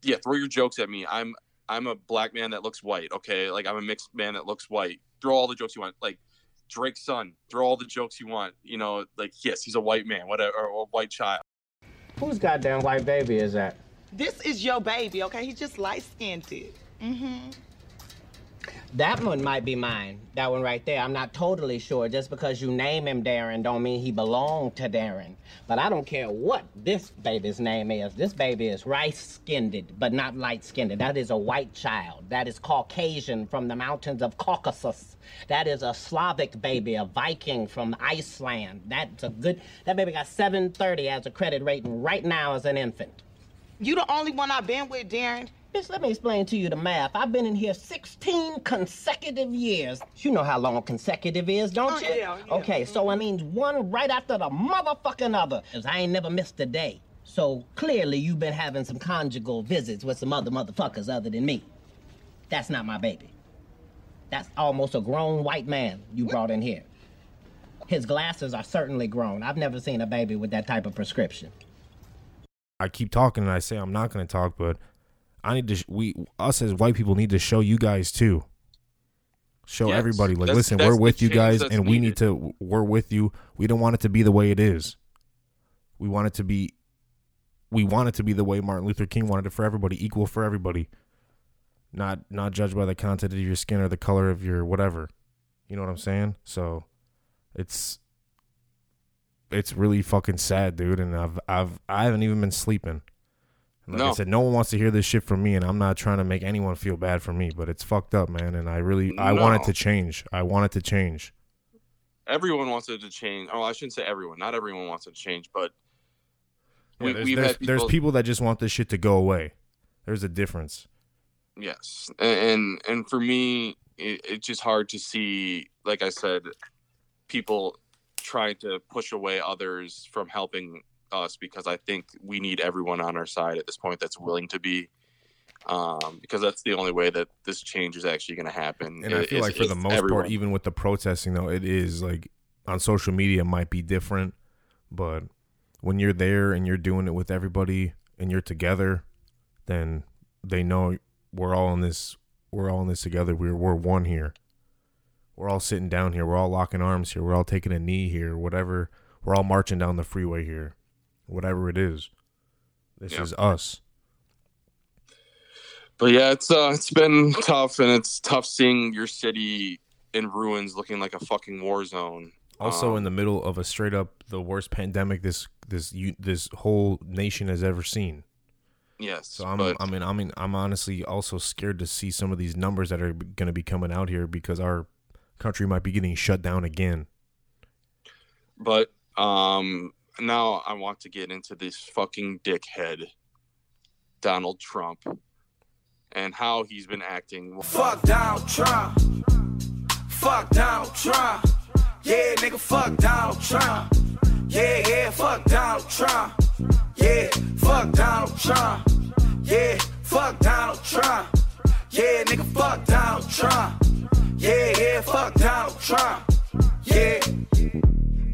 yeah, throw your jokes at me. I'm I'm a black man that looks white. Okay, like I'm a mixed man that looks white. Throw all the jokes you want. Like Drake's son, throw all the jokes you want. You know, like yes, he's a white man, whatever, or a white child. Whose goddamn white baby is that? This is your baby, okay? He's just light skinned. Mm-hmm. That one might be mine. That one right there. I'm not totally sure. Just because you name him Darren don't mean he belonged to Darren. But I don't care what this baby's name is. This baby is rice-skinned, but not light-skinned. That is a white child. That is Caucasian from the mountains of Caucasus. That is a Slavic baby, a Viking from Iceland. That's a good. That baby got 730 as a credit rating right now as an infant. You the only one I've been with, Darren. Bitch, let me explain to you the math. I've been in here 16 consecutive years. You know how long consecutive is, don't Oh, you? yeah, yeah. Okay, so it mm-hmm. means one right after the motherfucking other. 'Cause I ain't never missed a day. So clearly you've been having some conjugal visits with some other motherfuckers other than me. That's not my baby. That's almost a grown white man you brought in here. His glasses are certainly grown. I've never seen a baby with that type of prescription. I keep talking and I say I'm not going to talk, but I need to. Sh- we us as white people need to show you guys too. Show Yes, everybody like, that's- listen, that's we're with you guys, and we need to. We're with you. We don't want it to be the way it is. We want it to be. We want it to be the way Martin Luther King wanted it for everybody, equal for everybody. Not not judged by the content of your skin or the color of your whatever. You know what I'm saying? So, it's it's really fucking sad, dude. And I've I've I haven't even been sleeping. Like I said, no one wants to hear this shit from me, and I'm not trying to make anyone feel bad for me, but it's fucked up, man. And I really I want it to change. I want it to change. Everyone wants it to change. Oh, I shouldn't say everyone. Not everyone wants it to change, but Yeah, there's, we've there's, had there's people. people that just want this shit to go away. There's a difference. Yes, and and, and for me, it, it's just hard to see. Like I said, people trying to push away others from helping us because I think we need everyone on our side at this point that's willing to be. Um, because that's the only way that this change is actually going to happen. And I i- feel like for the most everyone- part, even with the protesting, though, it is like on social media might be different, but when you're there and you're doing it with everybody and you're together, then they know we're all in this. We're all in this together. We're we're one here. We're all sitting down here. We're all locking arms here. We're all taking a knee here. Whatever. We're all marching down the freeway here. Whatever it is, this Yeah. is us. But yeah, it's uh, it's been tough, and it's tough seeing your city in ruins, looking like a fucking war zone. Also, Um, in the middle of a straight up the worst pandemic this this you, this whole nation has ever seen. yes, So I'm but I mean I mean I'm honestly also scared to see some of these numbers that are going to be coming out here because our country might be getting shut down again. but um, now I want to get into this fucking dickhead, Donald Trump, and how he's been acting. Fuck Donald Trump. Fuck Donald Trump. Yeah, nigga, fuck Donald Trump. Yeah, yeah, fuck Donald Trump. Yeah, fuck Donald Trump. Yeah, fuck Donald Trump. Yeah, nigga, fuck Donald Trump. Yeah, yeah, fuck Donald Trump. Yeah.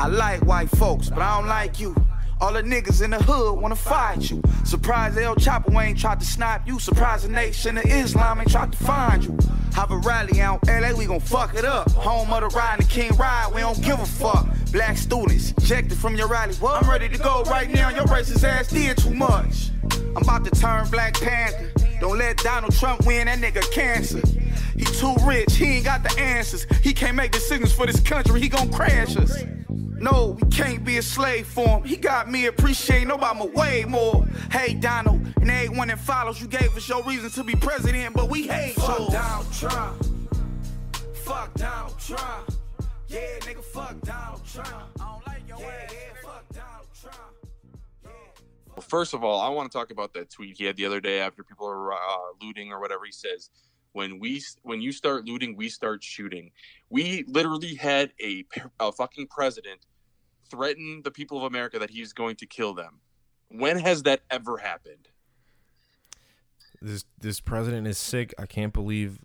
I like white folks, but I don't like you. All the niggas in the hood wanna fight you. Surprise El Chapo ain't tried to snipe you. Surprise the nation of Islam ain't tried to find you. Have a rally out LA, we gon' fuck it up. Home of the ride and the King Ride, we don't give a fuck. Black students ejected from your rally. What? I'm ready to go right now. Your racist ass did too much. I'm about to turn Black Panther. Don't let Donald Trump win, that nigga cancer. He too rich, he ain't got the answers. He can't make decisions for this country, he gon' crash us. No, we can't be a slave for him. He got me appreciating Obama way more. Hey, Donald, and everyone that follows, you gave us your reason to be president, but we hate Fuck yours. Donald Trump. Fuck Donald Trump. Yeah, nigga, fuck Donald Trump. I don't like your yeah, yeah, fuck Donald Trump. Well, first of all, I want to talk about that tweet he had the other day after people are uh, looting or whatever. He says, "When we when you start looting, we start shooting." We literally had a, a fucking president threaten the people of America that he's going to kill them. When has that ever happened? This this president is sick. I can't believe.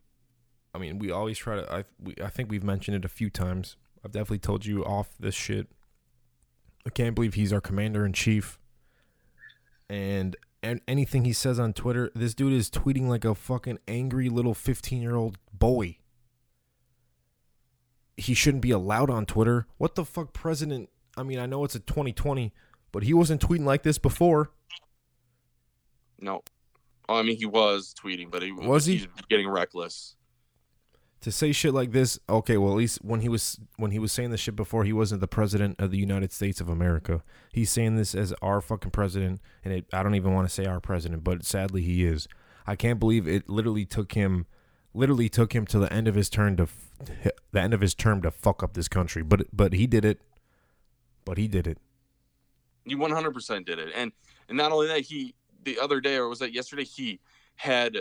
I mean, we always try to. I we, I think we've mentioned it a few times. I've definitely told you off this shit. I can't believe he's our commander in chief. And and anything he says on Twitter, this dude is tweeting like a fucking angry little fifteen year old boy. He shouldn't be allowed on Twitter. What the fuck, president? I mean, I know it's a 2020, but he wasn't tweeting like this before. No. Oh, I mean, he was tweeting, but he Was he? He's getting reckless. to say shit like this, okay, well at least when he was when he was saying this shit before, he wasn't the president of the United States of America. He's saying this as our fucking president, and it, I don't even want to say our president, but sadly he is. I can't believe it literally took him, literally took him to the end of his term to f- the end of his term to fuck up this country. But but he did it. But he did it. You 100% did it. And and not only that, he the other day or was that yesterday he had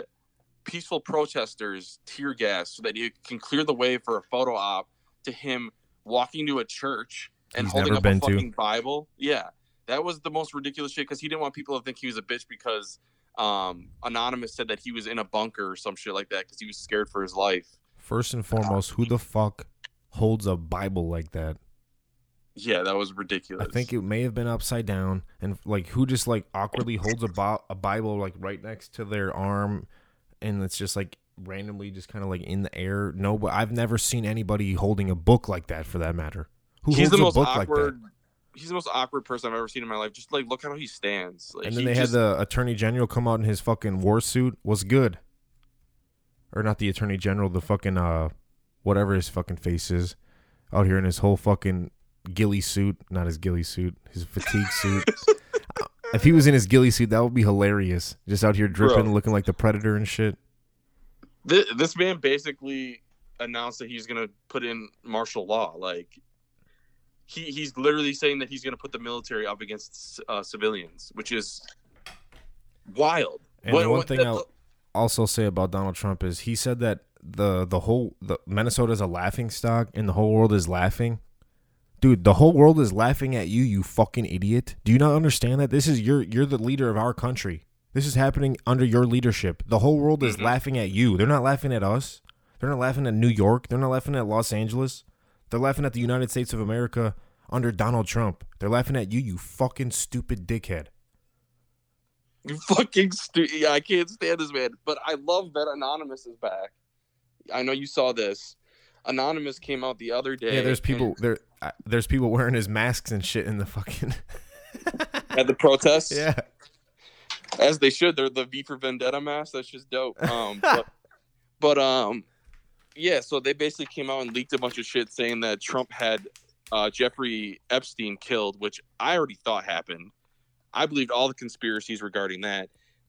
peaceful protesters tear gas so that he can clear the way for a photo op to him walking to a church and He's holding up a to. fucking Bible. Yeah. That was the most ridiculous shit because he didn't want people to think he was a bitch because um anonymous said that he was in a bunker or some shit like that because he was scared for his life. First and foremost, who the fuck holds a Bible like that? Yeah, that was ridiculous. I think it may have been upside down, and like who just like awkwardly holds a, Bi- a Bible like right next to their arm, and it's just like randomly just kind of like in the air. No, but I've never seen anybody holding a book like that for that matter. Who he's holds the a most book like that? He's the most awkward person I've ever seen in my life. Just like look how he stands. Like, And then they just- had the attorney general come out in his fucking war suit. Was good, or not the attorney general, the fucking uh, whatever his fucking face is, out here in his whole fucking ghillie suit. Not his ghillie suit, his fatigue suit. if he was in his ghillie suit, that would be hilarious. Just out here dripping, Bro. looking like the predator and shit. This, this man basically announced that he's gonna put in martial law. Like he he's literally saying that he's gonna put the military up against uh, civilians, which is wild. And What- one what- thing that- I'll also say about Donald Trump is he said that the the whole the Minnesota's a laughing stock and the whole world is laughing. Dude, the whole world is laughing at you, you fucking idiot. Do you not understand that? This is you're you're the leader of our country. This is happening under your leadership. The whole world is mm-hmm. laughing at you. They're not laughing at us. They're not laughing at New York. They're not laughing at Los Angeles. They're laughing at the United States of America under Donald Trump. They're laughing at you, you fucking stupid dickhead. You fucking stu- yeah, I can't stand this man. But I love that Anonymous is back. I know you saw this. Anonymous came out the other day. Yeah, there's and- people there. Uh, there's people wearing his masks and shit in the fucking. at the protests. yeah, as they should. They're the V for Vendetta mask. That's just dope. Um, but, but um, yeah. So they basically came out and leaked a bunch of shit saying that Trump had uh, Jeffrey Epstein killed, which I already thought happened. I believed all the conspiracies regarding that.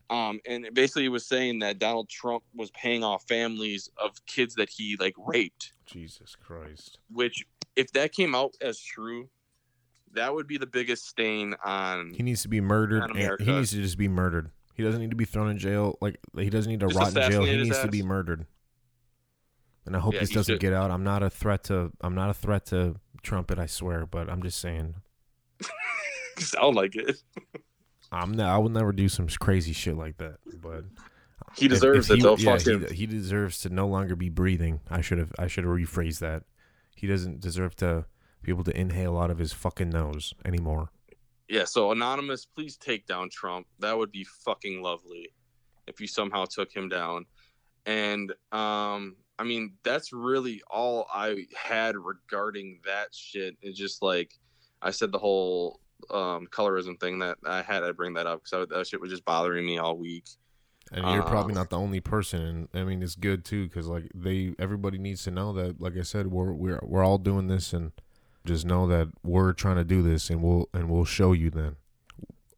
Um, and it basically was saying that Donald Trump was paying off families of kids that he like raped. Jesus Christ. Which, if that came out as true, that would be the biggest stain on. He needs to be murdered. On and America. he needs to just be murdered. He doesn't need to be thrown in jail. Like he doesn't need to Just rot in jail. He needs to be murdered. And I hope Yeah, this doesn't should. get out. I'm not a threat to. I'm not a threat to Trumpet. I swear. But I'm just saying. sound like it. I'm not. I would never do some crazy shit like that. But He deserves it, though. Yeah, Fuck he, him. he deserves to no longer be breathing. I should have. I should have rephrased that. He doesn't deserve to be able to inhale out of his fucking nose anymore. Yeah, so anonymous, please take down Trump. That would be fucking lovely if you somehow took him down. And um I mean, that's really all I had regarding that shit. It's just like I said the whole um colorism thing that I had to bring that up cuz that shit was just bothering me all week. And you're probably not the only person. And I mean, it's good too because like they, everybody needs to know that. Like I said, we're we're we're all doing this, and just know that we're trying to do this, and we'll and we'll show you then.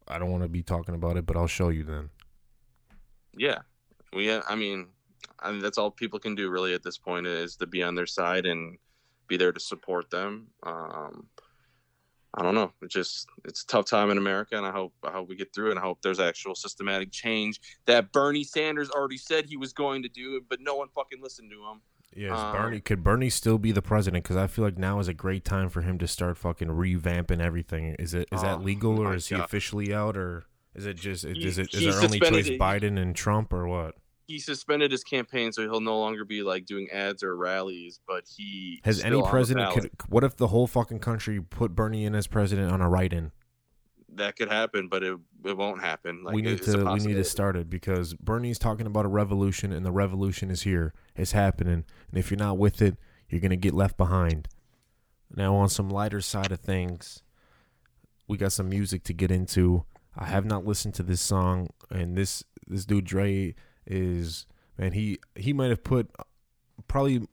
I don't want to be talking about it, but I'll show you then. Yeah. We I mean, I mean that's all people can do really at this point is to be on their side and be there to support them. Um I don't know. It's just it's a tough time in America, and I hope I hope we get through it. And I hope there's actual systematic change that Bernie Sanders already said he was going to do, but no one fucking listened to him. Yes, Um, Bernie. Could Bernie still be the president? Because I feel like now is a great time for him to start fucking revamping everything. Is it is Oh, that legal or is he officially out or is it just He- is it is our only choice. Biden and Trump or what? He suspended his campaign, so he'll no longer be like doing ads or rallies. But he Has any still on the president could? What if the whole fucking country put Bernie in as president on a write-in? that could happen, but it it won't happen. Like we need to we need to start it because Bernie's talking about a revolution and the revolution is here. It's happening. And if you're not with it, you're gonna get left behind. Now on some lighter side of things, we got some music to get into. I have not listened to this song and this this dude Dre is man, he he might have put probably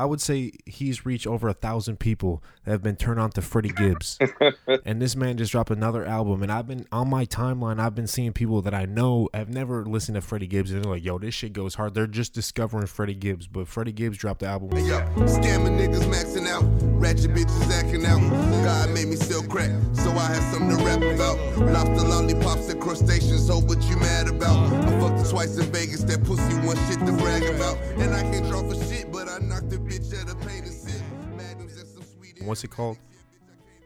I would say he's reached over a thousand people that have been turned on to Freddie Gibbs. and this man just dropped another album. And I've been on my timeline, I've been seeing people that I know have never listened to Freddie Gibbs. And they're like, yo, this shit goes hard. They're just discovering Freddie Gibbs. But Freddie Gibbs dropped the album. Yo, scamming niggas maxing out, ratchet bitches acting out. God made me sell crack, so I had something to rap about. Lobster lollipops and crustaceans, so what you mad about? I fucked her twice in Vegas, that pussy one shit to brag about. And I can't draw for shit, but I knocked the bitch at a pain and sit. Magnums and some sweet What's it called?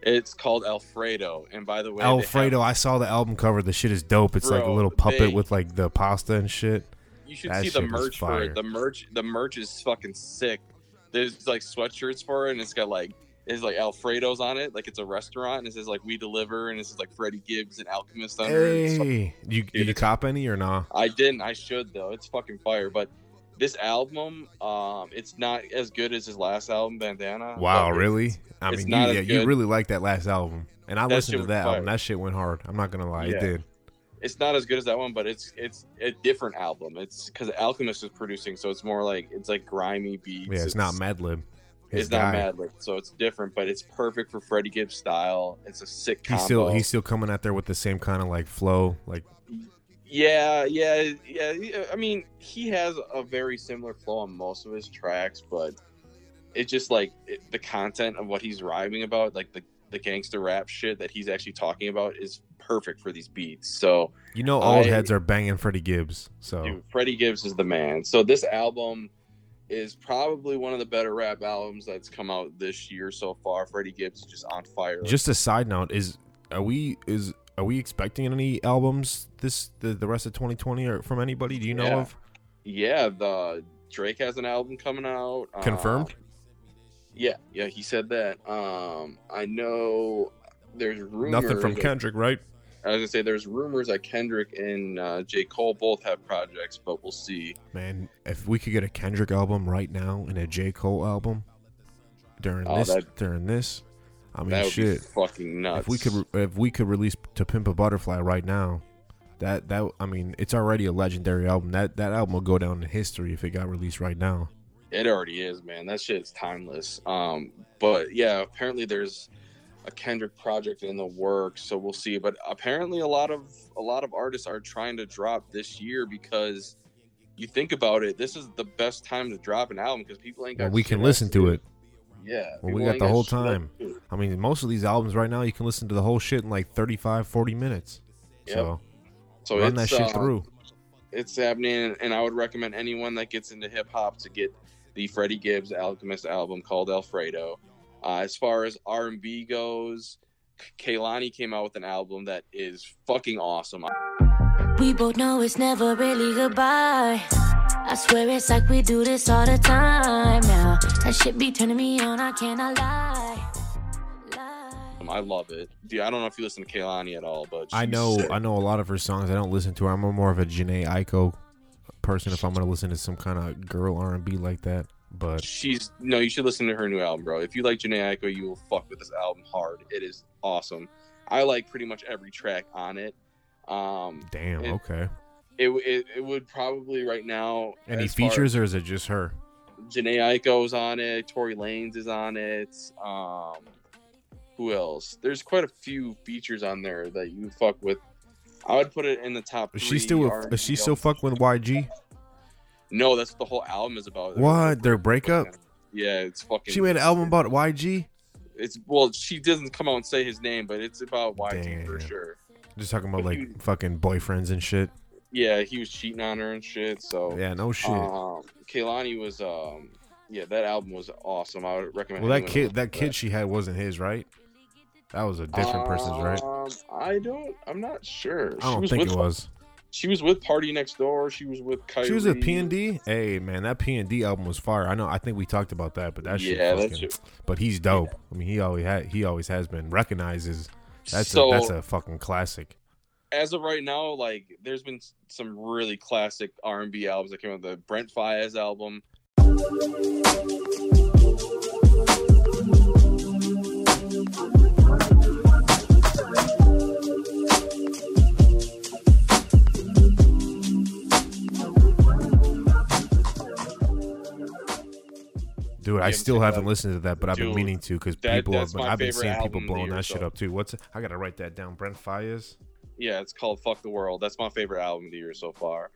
It's called Alfredo, and by the way, they have- Alfredo. I saw the album cover. The shit is dope. It's like a little puppet they- with like the pasta and shit. You should That see the merch for it. The merch, the merch is fucking sick. There's like sweatshirts for it, and it's got like it's like Alfredo's on it, like it's a restaurant, and it says like we deliver, and it says like Freddie Gibbs and Alchemist under it. It's Hey, you did you cop any or nah? I didn't. I should though. It's fucking fire. But this album, um, it's not as good as his last album, Bandana. Wow, really? I mean, you, yeah, you really like that last album, and I That listened to that album. That shit went hard. I'm not gonna lie, Yeah. it did. It's not as good as that one, but it's it's a different album. It's because Alchemist is producing, so it's more like it's like grimy beats. Yeah, it's, not Madlib. It's not guy. Madlib, so it's different, but it's perfect for Freddie Gibbs style. It's a sick combo. He's still he's still coming out there with the same kind of like flow, like Yeah, yeah, yeah. I mean, he has a very similar flow on most of his tracks, but it's just like it, the content of what he's rhyming about, like the the gangster rap shit that he's actually talking about, is perfect for these beats. So you know, old I- heads are banging Freddie Gibbs. So Dude, Freddie Gibbs is the man. So this album is probably one of the better rap albums that's come out this year so far. Freddie Gibbs is just on fire. just a side note is are we is are we expecting any albums this the, the rest of 2020 or from anybody? Do you know Yeah. of? yeah, the Drake has an album coming out. Confirmed? Um, yeah, yeah, he said that. Um, I know there's rumors. Nothing from that- Kendrick, right? I was gonna say there's rumors that Kendrick and uh, J Cole both have projects, but we'll see. Man, if we could get a Kendrick album right now and a J Cole album during Oh, this that- during this, I mean that would be shit. fucking nuts. If we could if we could release to Pimp a Butterfly right now, that that I mean it's already a legendary album. That that album will go down in history if it got released right now. It already is, man. That shit is timeless. Um, but yeah, apparently there's a Kendrick project in the works, so we'll see. But apparently, a lot of a lot of artists are trying to drop this year because you think about it, this is the best time to drop an album because people ain't got. Well, we can listen to it. Yeah, Well, we got the whole time. I mean, most of these albums right now, you can listen to the whole shit in like 35, 40 minutes. Yep. So, So run that it's, shit uh, through. It's happening, and I would recommend anyone that gets into hip hop to get the Freddie Gibbs Alchemist album called Alfredo. Uh, as far as R and B goes, Kaylani came out with an album that is fucking awesome. We both know it's never really goodbye. I swear it's like we do this all the time now. That shit be turning me on, I cannot lie. Um, I love it. Dude, I don't know if you listen to Kaylani at all, but I know sick. I know a lot of her songs. I don't listen to her. I'm more of a Janae Aiko person if I'm gonna listen to some kind of girl R and B like that. But she's no. You should listen to her new album, bro. If you like Janae Aiko, you will fuck with this album hard. It is awesome. I like pretty much every track on it. Um, damn, it- okay. It, it, it would probably right now. Any features or is it just her? Janae Aiko's on it. Tory Lanez is on it. Um, who else? There's quite a few features on there that you fuck with. I would put it in the top. Is she still with, is she still fuck with YG? No, that's what the whole album is about. What their breakup? Yeah, it's fucking. She made an album about YG. It's well, she doesn't come out and say his name, but it's about YG for sure. Just talking about like fucking boyfriends and shit. Yeah, he was cheating on her and shit. So Yeah, no shit. Um, Kaylani was um, yeah, that album was awesome. I would recommend. Well, that kid, that kid she had wasn't his, right? That was a different person's, right? Um, I don't. I'm not sure. I don't think with, it was. She was with Party Next Door. She was with Kyrie. She was with P and D. Hey man, that P and D album was fire. I know. I think we talked about that, but that shit. Yeah, that fucking- shit- But he's dope. I mean, he always had. He always has been recognized as. That's So- a that's a fucking classic. As of right now, like there's been some really classic R&B albums that came out. The Brent Fayez album. Dude, I still haven't listened to that, but I've been meaning to because people. Have, I've been seeing people album of the blowing that shit so up too. What's I gotta write that down. Brent Faiyaz. Yeah, it's called "Fuck the World." That's my favorite album of the year so far.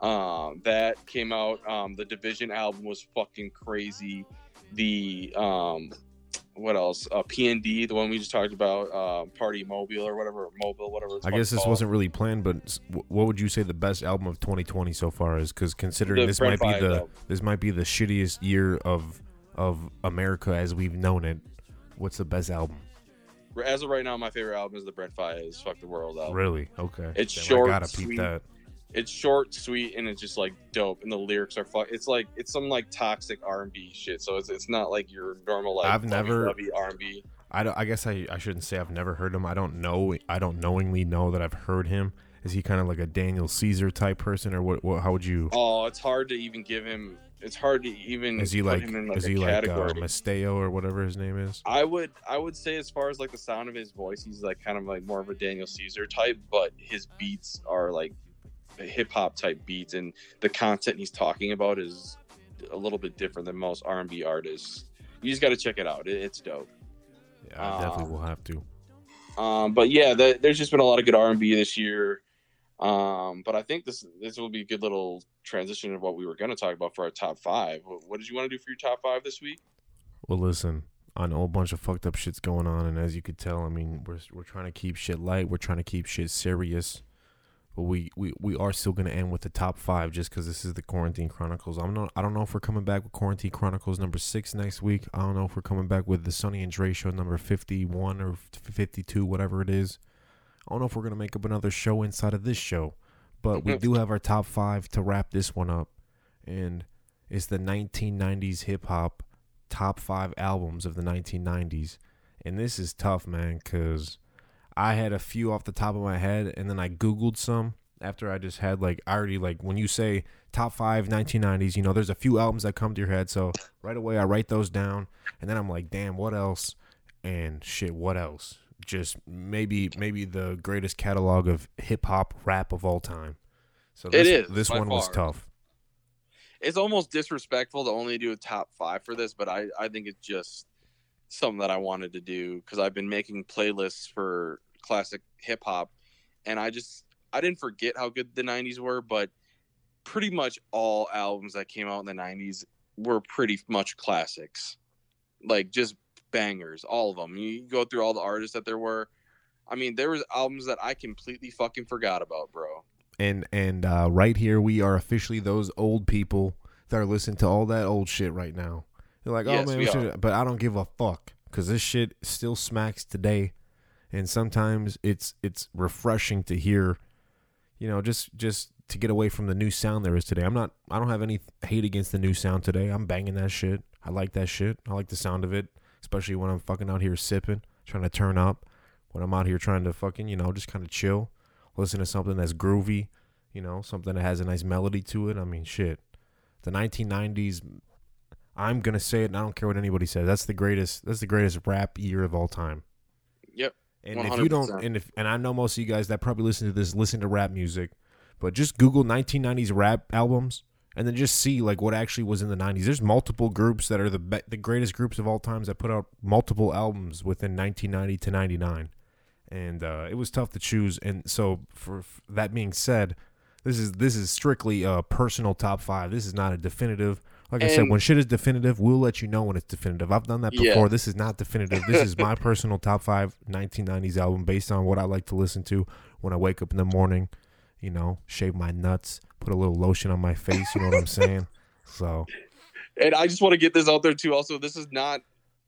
Um, that came out. Um, the Division album was fucking crazy. The um, what else? Uh, PND, the one we just talked about, uh, Party Mobile or whatever, Mobile, whatever. It's I guess this called. wasn't really planned, but what would you say the best album of 2020 so far is? Because considering The this Brent might be the this might be the shittiest year of of America as we've known it. What's the best album? As of right now, my favorite album is the Brent Faiyaz "Fuck the World" album. Really? Okay. It's Damn, I short, gotta peep sweet. that. It's short, sweet, and it's just like dope. And the lyrics are fuck. It's like it's some like toxic R and B shit. So it's, it's not like your normal like I've never- R and B. I, don't, I guess I, I shouldn't say I've never heard him. I don't know. I don't knowingly know that I've heard him. Is he kind of like a Daniel Caesar type person, or what? what how would you? Oh, it's hard to even give him. It's hard to even. Is he put like? him in, like is a he like uh. Masteo or whatever his name is? I would I would say as far as like the sound of his voice, he's like kind of like more of a Daniel Caesar type, but his beats are like hip hop type beats, and the content he's talking about is a little bit different than most R and B artists. You just got to check it out. It, it's dope. Yeah, I definitely will have to. Um, but yeah, the, there's just been a lot of good R and B this year. Um, but I think this this will be a good little transition of what we were going to talk about for our top five. What, what did you want to do for your top five this week? Well, listen, I know a bunch of fucked up shit's going on, and as you could tell, I mean, we're we're trying to keep shit light. We're trying to keep shit serious, but we we, we are still gonna end with the top five just because this is the Quarantine Chronicles. I'm not. I don't know if we're coming back with Quarantine Chronicles number six next week. I don't know if we're coming back with the Sunny and Dre show number fifty one or fifty two, whatever it is. I don't know if we're gonna make up another show inside of this show, but we mm-hmm. do have our top five to wrap this one up, and it's the 1990s hip hop top five albums of the 1990s, and this is tough, man, because I had a few off the top of my head, and then I googled some after I just had like I already like when you say top five 1990s, you know, there's a few albums that come to your head, so right away I write those down, and then I'm like, damn, what else? And shit, what else? Just maybe maybe the greatest catalog of hip hop rap of all time. So It this, is, This one was tough. it's almost disrespectful to only do a top five for this, but I, I think it's just something that I wanted to do because I've been making playlists for classic hip hop, and I just I didn't forget how good the '90s were, but pretty much all albums that came out in the '90s were pretty much classics, like just bangers, all of them. You go through all the artists that there were. I mean, there was albums that I completely fucking forgot about, bro. and and uh, right here we are officially those old people that are listening to all that old shit right now. They're like, oh Yes, man, we we should, but I don't give a fuck because this shit still smacks today, and sometimes it's it's refreshing to hear, you know, just just to get away from the new sound there is today. I'm not, I don't have any hate against the new sound today. I'm banging that shit. I like that shit. I like the sound of it, especially when I'm fucking out here sipping, trying to turn up. When I'm out here trying to fucking, you know, just kind of chill, listen to something that's groovy, you know, something that has a nice melody to it. I mean, shit. The 1990s, I'm gonna say it, and I don't care what anybody says. That's the greatest. That's the greatest rap year of all time. Yep. And if you don't, and if and I know most of you guys that probably listen to this listen to rap music, but just Google 1990s rap albums and then just see like what actually was in the 90s. There's multiple groups that are the be- the greatest groups of all times that put out multiple albums within 1990 to 99, and uh, it was tough to choose. And so, for, for that being said, this is this is strictly a personal top five. This is not a definitive. Like I said, when shit is definitive, we'll let you know when it's definitive. I've done that Yeah. before. This is not definitive. This is my personal top five 1990s album based on what I like to listen to when I wake up in the morning. You know, shave my nuts, put a little lotion on my face. You know what I'm saying? So And I just want to get this out there too. Also, this is not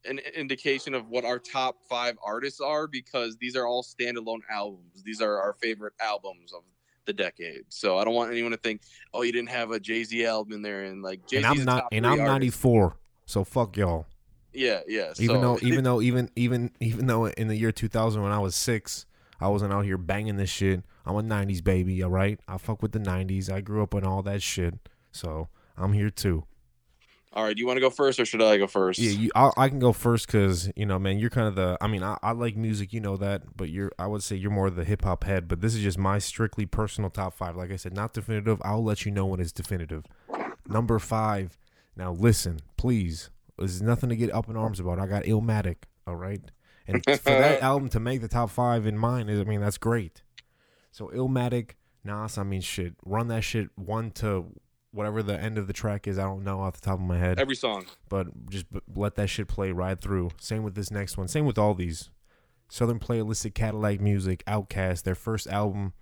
an indication of what our top five artists are because these are all standalone albums. These are our favorite albums of the decade. So I don't want anyone to think, oh, you didn't have a Jay Z album in there, and like Jay and I'm not and I'm 94. So fuck y'all. Yeah, yeah. Even so, though even though even even even though in the year 2000 when I was 6, I wasn't out here banging this shit. I'm a 90s baby, all right? I fuck with the 90s. I grew up on all that shit. So, I'm here too. all right, do you want to go first or should I go first? Yeah, you, I, I can go first because you know, man, you're kind of the. I mean, I, I like music, you know that, but you're. I would say you're more of the hip hop head. But this is just my strictly personal top five. Like I said, not definitive. I'll let you know when it's definitive. Number five. Now listen, please. there's nothing to get up in arms about. I got Illmatic, all right, and for that album to make the top five in mine is, I mean, that's great. So Illmatic, Nas, I mean, shit, run that shit one to whatever the end of the track is. I don't know off the top of my head. Every song. but just b- let that shit play right through. Same with this next one. Same with all these. Southern Playalistic Cadillac Music, Outkast, their first album.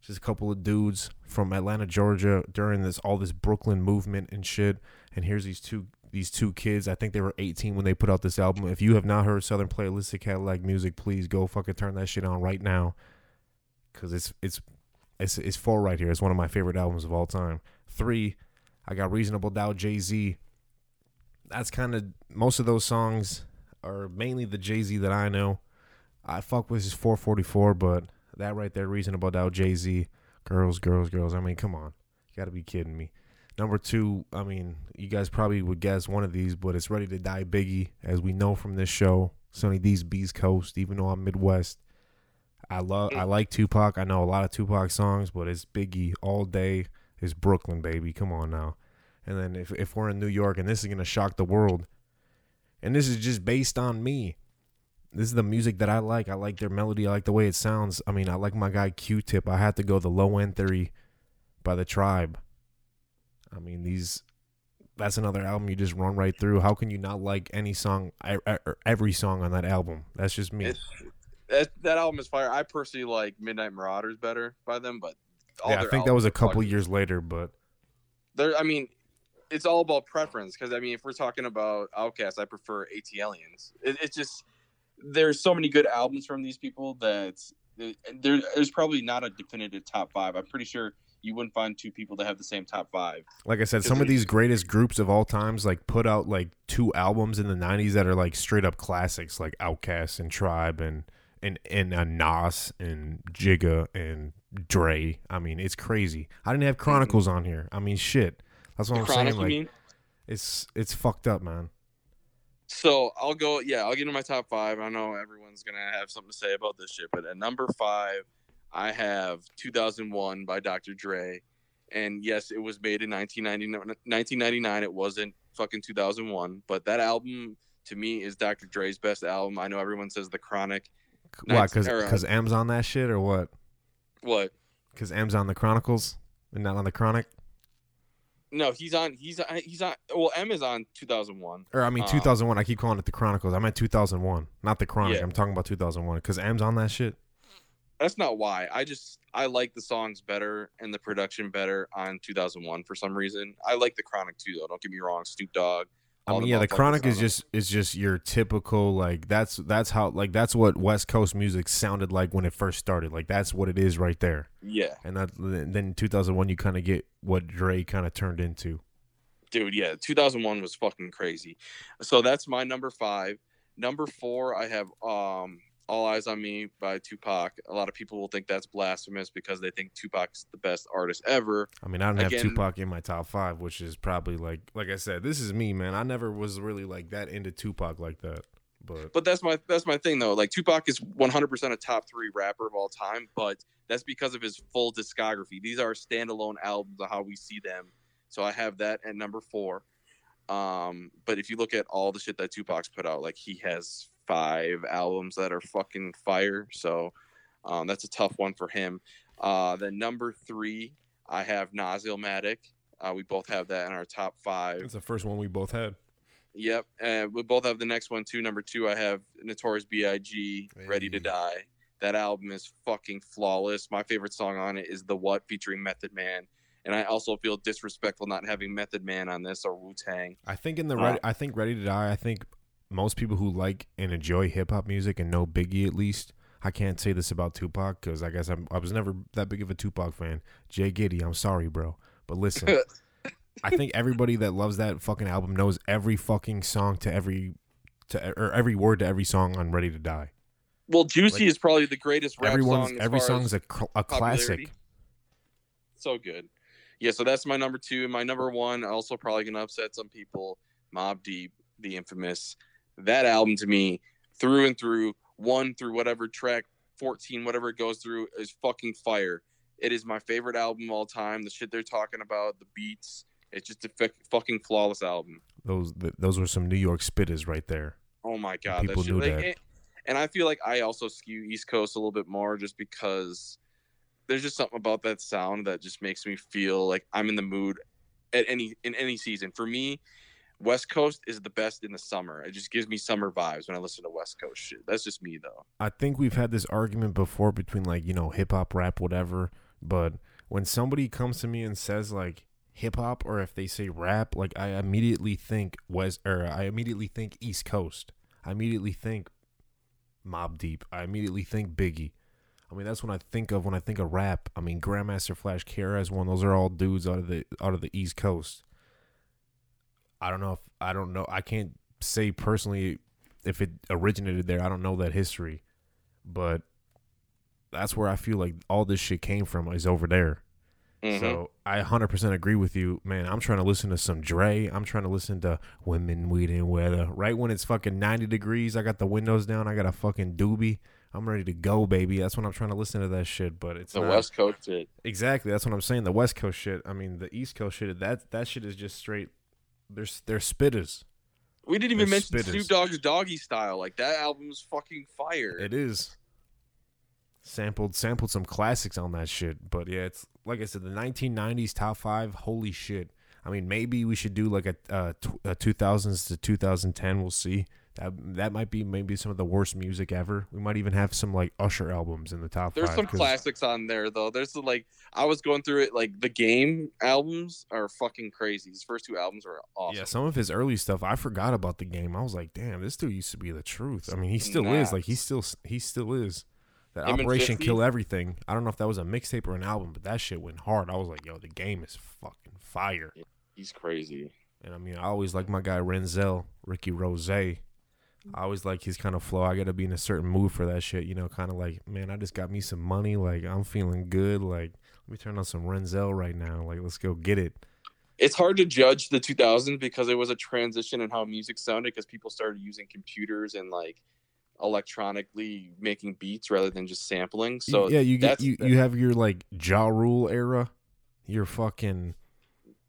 Just a couple of dudes from Atlanta, Georgia, during this all this Brooklyn movement and shit. And here's these two these two kids. I think they were 18 when they put out this album. If you have not heard Southern Playalistic Cadillac Music, please go fucking turn that shit on right now, cause it's it's it's it's four right here. It's one of my favorite albums of all time. Three, I got Reasonable Doubt, Jay Z. That's kind of most of those songs are mainly the Jay Z that I know. I fuck with his 444, but that right there, Reasonable Doubt, Jay Z, girls, girls, girls. I mean, come on, you got to be kidding me. Number two, I mean, you guys probably would guess one of these, but it's Ready to Die Biggie, as we know from this show. Sunny D's Beast Coast, even though I'm Midwest. I love, I like Tupac. I know a lot of Tupac songs, but it's Biggie all day. It's Brooklyn, baby. Come on now. And then if if we're in New York, and this is gonna shock the world, and this is just based on me. This is the music that I like. I like their melody. I like the way it sounds. I mean, I like my guy Q-Tip. I had to go the Low End Theory by the Tribe. I mean, these. That's another album you just run right through. How can you not like any song, e- e- er, every song on that album? That's just me. It's, that, that album is fire. I personally like Midnight Marauders better by them, but all yeah, I think that was a couple years later, but There, I mean, it's all about preference. Because I mean, if we're talking about Outkast, I prefer ATLiens. It, it's just there's so many good albums from these people that there, there's probably not a definitive top five. I'm pretty sure you wouldn't find two people that have the same top five. Like I said, some of these greatest groups of all times like put out like two albums in the '90s that are like straight up classics, like Outkast and Tribe and and and uh, Nas and Jigga and Dre. I mean, it's crazy. I didn't have Chronicles on here. I mean, shit. That's what The I'm Chronic, saying. you Like, mean? it's it's fucked up, man. So I'll go. Yeah, I'll get into my top five. I know everyone's gonna have something to say about this shit, but at number five, I have 2001 by Dr. Dre, and yes, it was made in 1999. 1999. It wasn't fucking 2001, but that album to me is Dr. Dre's best album. I know everyone says The Chronic. Why? Because or, uh, because Em's on that shit or what? what? Because Em's on the Chronicles and not on the Chronic. No, he's on. He's on. He's on. Well, Em is on 2001. Or I mean, Um, 2001. I keep calling it the Chronicles. I meant 2001, not the Chronic. Yeah. I'm talking about 2001 because Em's on that shit. That's not why. I just I like the songs better and the production better on 2001 for some reason. I like the Chronic too, though. Don't get me wrong. Snoop Dogg. I mean, yeah, the Chronic is just is just your typical like that's that's how like that's what West Coast music sounded like when it first started. Like that's what it is right there. Yeah. And that then in 2001 you kind of get what Dre kind of turned into. dude yeah 2001 was fucking crazy so that's my number five number four i have um all eyes on me by tupac. A lot of people will think that's blasphemous because they think tupac's the best artist ever. I mean, I don't have Tupac in my top five, which is probably like like I said, this is me, man. I never was really like that into Tupac like that. But but that's my that's my thing though. Like tupac is 100% a top three rapper of all time but that's because of his full discography. These are standalone albums of how we see them. So i have that at number four. Um but if you look at all the shit that tupac's put out like he has five albums that are fucking fire so um that's a tough one for him uh then number three i have Nas Illmatic. uh we both have that in our top five it's the first one we both had. Yep, and we both have the next one too. Number two, I have Notorious B.I.G. Ready to Die. That album is fucking flawless. My favorite song on it is The What featuring Method Man, and I also feel disrespectful not having Method Man on this or Wu Tang. I think in the Uh, I think Ready to Die. I think most people who like and enjoy hip hop music and know Biggie at least. I can't say this about Tupac because I guess I'm, I was never that big of a Tupac fan. Jay Giddy, I'm sorry, bro, but listen, I think everybody that loves that fucking album knows every fucking song to every to or every word to every song on Ready to Die. Well, Juicy Like, is probably the greatest rap Everyone's song. every song's a, cl- a classic. So good. Yeah, so that's my number two. And my number one, also probably gonna upset some people. Mobb Deep, the infamous. That album to me, through and through, one through whatever track, 14, whatever it goes through, is fucking fire. It is my favorite album of all time. The shit they're talking about, the beats, it's just a fucking flawless album. Those th- those were some New York spitters right there. Oh my god, People shit, knew like, that. And, and I feel like I also skew East Coast a little bit more just because there's just something about that sound that just makes me feel like I'm in the mood at any in any season. For me, West Coast is the best in the summer. It just gives me summer vibes when I listen to West Coast shit. That's just me though. I think we've had this argument before between like, you know, hip hop, rap, whatever. But when somebody comes to me and says like hip hop or if they say rap, like I immediately think West or I immediately think East Coast. I immediately think Mobb Deep. I immediately think Biggie. I mean, that's when I think of when I think of rap. I mean, Grandmaster Flash, KRS One. Those are all dudes out of the out of the East Coast. I don't know if I don't know. I can't say personally if it originated there. I don't know that history, but that's where I feel like all this shit came from is over there. Mhm. So I 100% agree with you, man. I'm trying to listen to some Dre. I'm trying to listen to Women, Weed, and Weather. Right when it's fucking 90 degrees, I got the windows down. I got a fucking doobie. I'm ready to go, baby. That's when I'm trying to listen to that shit. But it's The not- West Coast shit. Exactly. That's what I'm saying. The West Coast shit. I mean, the East Coast shit. That that shit is just straight. They're they're spitters. We didn't even They're mention spitters. Snoop Dogg's Doggy Style. Like that album's fucking fire. It is. Sampled sampled some classics on that shit, but yeah, it's like I said, the 1990s top five. Holy shit! I mean, maybe we should do like a, uh, tw- a 2000s to 2010. We'll see. That that might be maybe some of the worst music ever. We might even have some like Usher albums in the top There's some 'cause- classics on there though. There's like I was going through it. Like the game albums are fucking crazy. His first two albums are awesome. Yeah, some of his early stuff, I forgot about the game. I was like, damn, this dude used to be the truth. I mean, he still is. Like he still he still is. That Him Operation Kill Everything. I don't know if that was a mixtape or an album, but that shit went hard. I was like, yo, the game is fucking fire. He's crazy. And I mean, I always like my guy Renzel, Ricky Rose. I always like his kind of flow. I got to be in a certain mood for that shit, you know, kind of like, man, I just got me some money. Like, I'm feeling good. Like, let me turn on some Renzel right now. Like, let's go get it. It's hard to judge the 2000s because it was a transition in how music sounded because people started using computers and like electronically making beats rather than just sampling. So yeah, you get you, you have your like Ja Rule era, your fucking,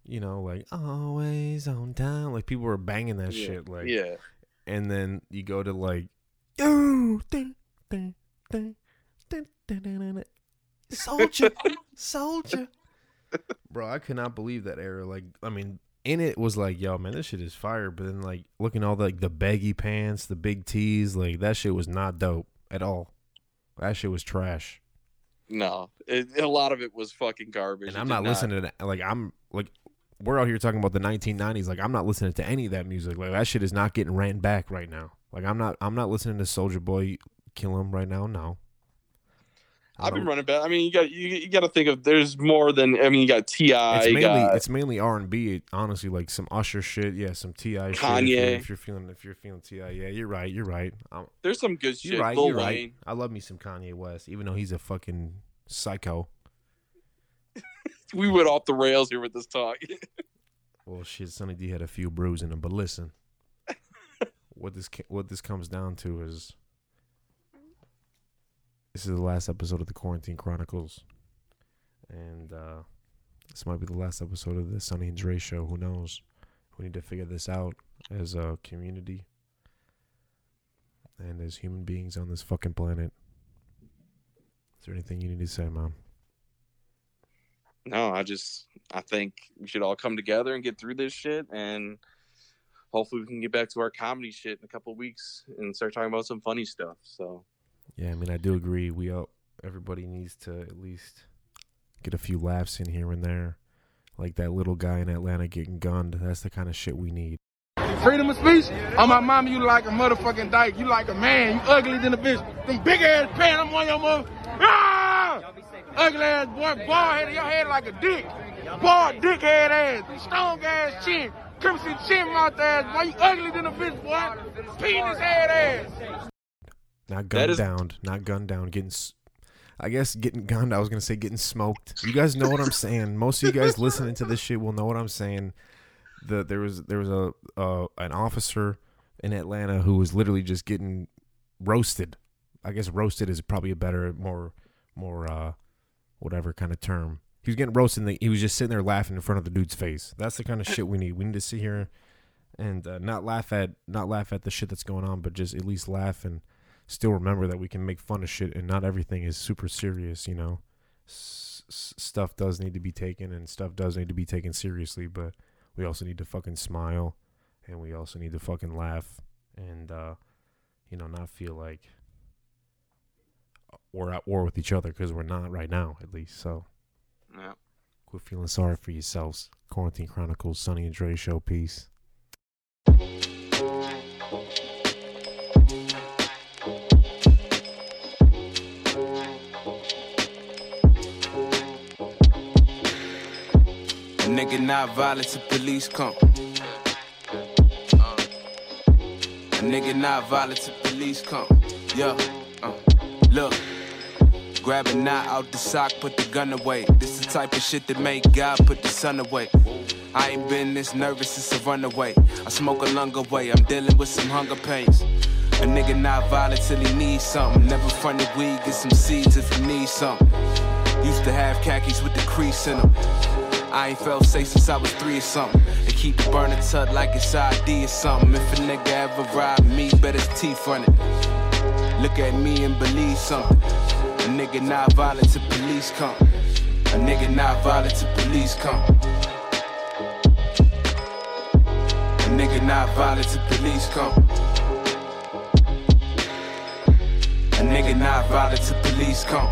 you know, like always on time. Like people were banging that Yeah, shit. Like yeah and then you go to like Soulja, Soulja. Bro, I could not believe that era. Like, I mean, in it was like, yo, man, this shit is fire. But then, like, looking all the, like the baggy pants, the big tees, like that shit was not dope at all. That shit was trash. No, it, a lot of it was fucking garbage. And I'm not, not listening to that. Like, I'm like, we're out here talking about the 1990s. Like, I'm not listening to any of that music. Like, that shit is not getting ran back right now. Like, I'm not, I'm not listening to Soulja Boy kill him right now. No. I've been running back. I mean, you got you, you got to think of there's more than. I mean, you got Ti. it's mainly got, it's mainly R and B. Honestly, like some Usher shit, yeah, some T.I. shit. If you're, Kanye. if you're feeling if you're feeling T.I., yeah, you're right, you're right. I'm, there's some good shit. you're right, Lil you're Wayne. right. I love me some Kanye West, even though he's a fucking psycho. We went off the rails here with this talk. Well, shit, Sunny D had a few brews in him, but listen, what this what this comes down to is this is the last episode of the Quarantine Chronicles, and uh, this might be the last episode of the Sunny and Dre show. Who knows? We need to figure this out as a community and as human beings on this fucking planet. Is there anything you need to say, Mom? No, I just I think we should all come together and get through this shit, and hopefully we can get back to our comedy shit in a couple of weeks and start talking about some funny stuff. So Yeah, I mean, I do agree. We all, everybody needs to at least get a few laughs in here and there, like that little guy in Atlanta getting gunned. That's the kind of shit we need. Freedom of speech? On my mama, you like a motherfucking dyke. You like a man. You ugly than a bitch. Them big ass pants, I'm on your mother. Ah! Ugly ass boy, bald head, your head like a dick. Bald dick head ass, strong ass chin, crimson chin mouth ass. Boy, you ugly than a bitch, boy. Penis head ass. Not That gunned is- down, not gunned down. Getting, s- I guess getting gunned. I was gonna say getting smoked. You guys know what I'm saying. Most of you guys listening to this shit will know what I'm saying. The there was there was a uh, an officer in Atlanta who was literally just getting roasted. I guess roasted is probably a better, more more uh whatever kind of term. He was getting roasted. He was just sitting there laughing in front of the dude's face. That's the kind of shit we need. We need to sit here and uh, not laugh at not laugh at the shit that's going on, but just at least laugh and still remember that we can make fun of shit and not everything is super serious. You know, s- stuff does need to be taken and stuff does need to be taken seriously, but we also need to fucking smile and we also need to fucking laugh and uh, you know not feel like we're at war with each other because we're not right now at least. So Yeah. quit feeling sorry for yourselves. Quarantine Chronicles, Sunny and Dre show. Peace. A nigga not violent to police come. A nigga not violent to police come. Yeah, uh, look. Grab a knot out the sock, put the gun away. This the type of shit that make God put the sun away. I ain't been this nervous since a runaway. I smoke a lung away, I'm dealing with some hunger pains. A nigga not violent till he needs something. Never fronted weed, get some seeds if he needs something. Used to have khakis with the crease in them. I ain't felt safe since I was three or something. They keep the burner tut like it's ID or something. If a nigga ever rob me, bet his teeth it. Look at me and believe something. A nigga not violent to police come. A nigga not violent to police come. A nigga not violent to police come. A nigga not violent to police come.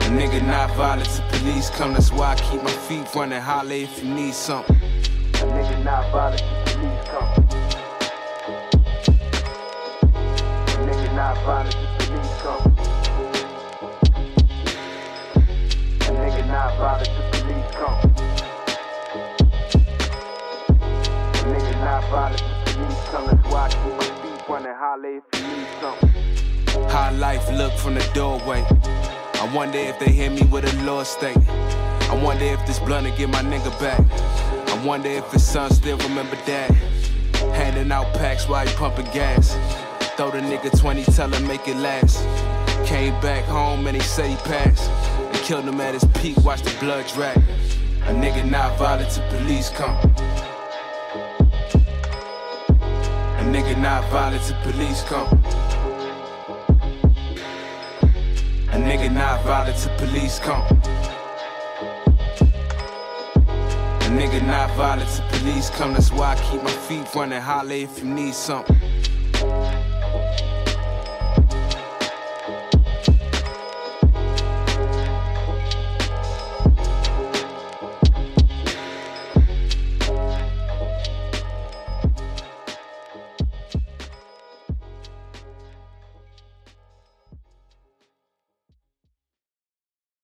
A nigga not violent to police come. That's why I keep my feet running. Holla if you need something. A nigga not violent to police come. How life look from the doorway. I wonder if they hit me with a law state. I wonder if this blunt will get my nigga back. I wonder if his son still remember that. Handing out packs while he pumping gas. Throw the nigga 20, tell him make it last. Came back home and he said he passed. They killed him at his peak, watch the blood drag. A nigga not violent to police come. A nigga not violent to police come. A nigga not violent to police come. A nigga not violent to police come. That's why I keep my feet running. Holla if you need something.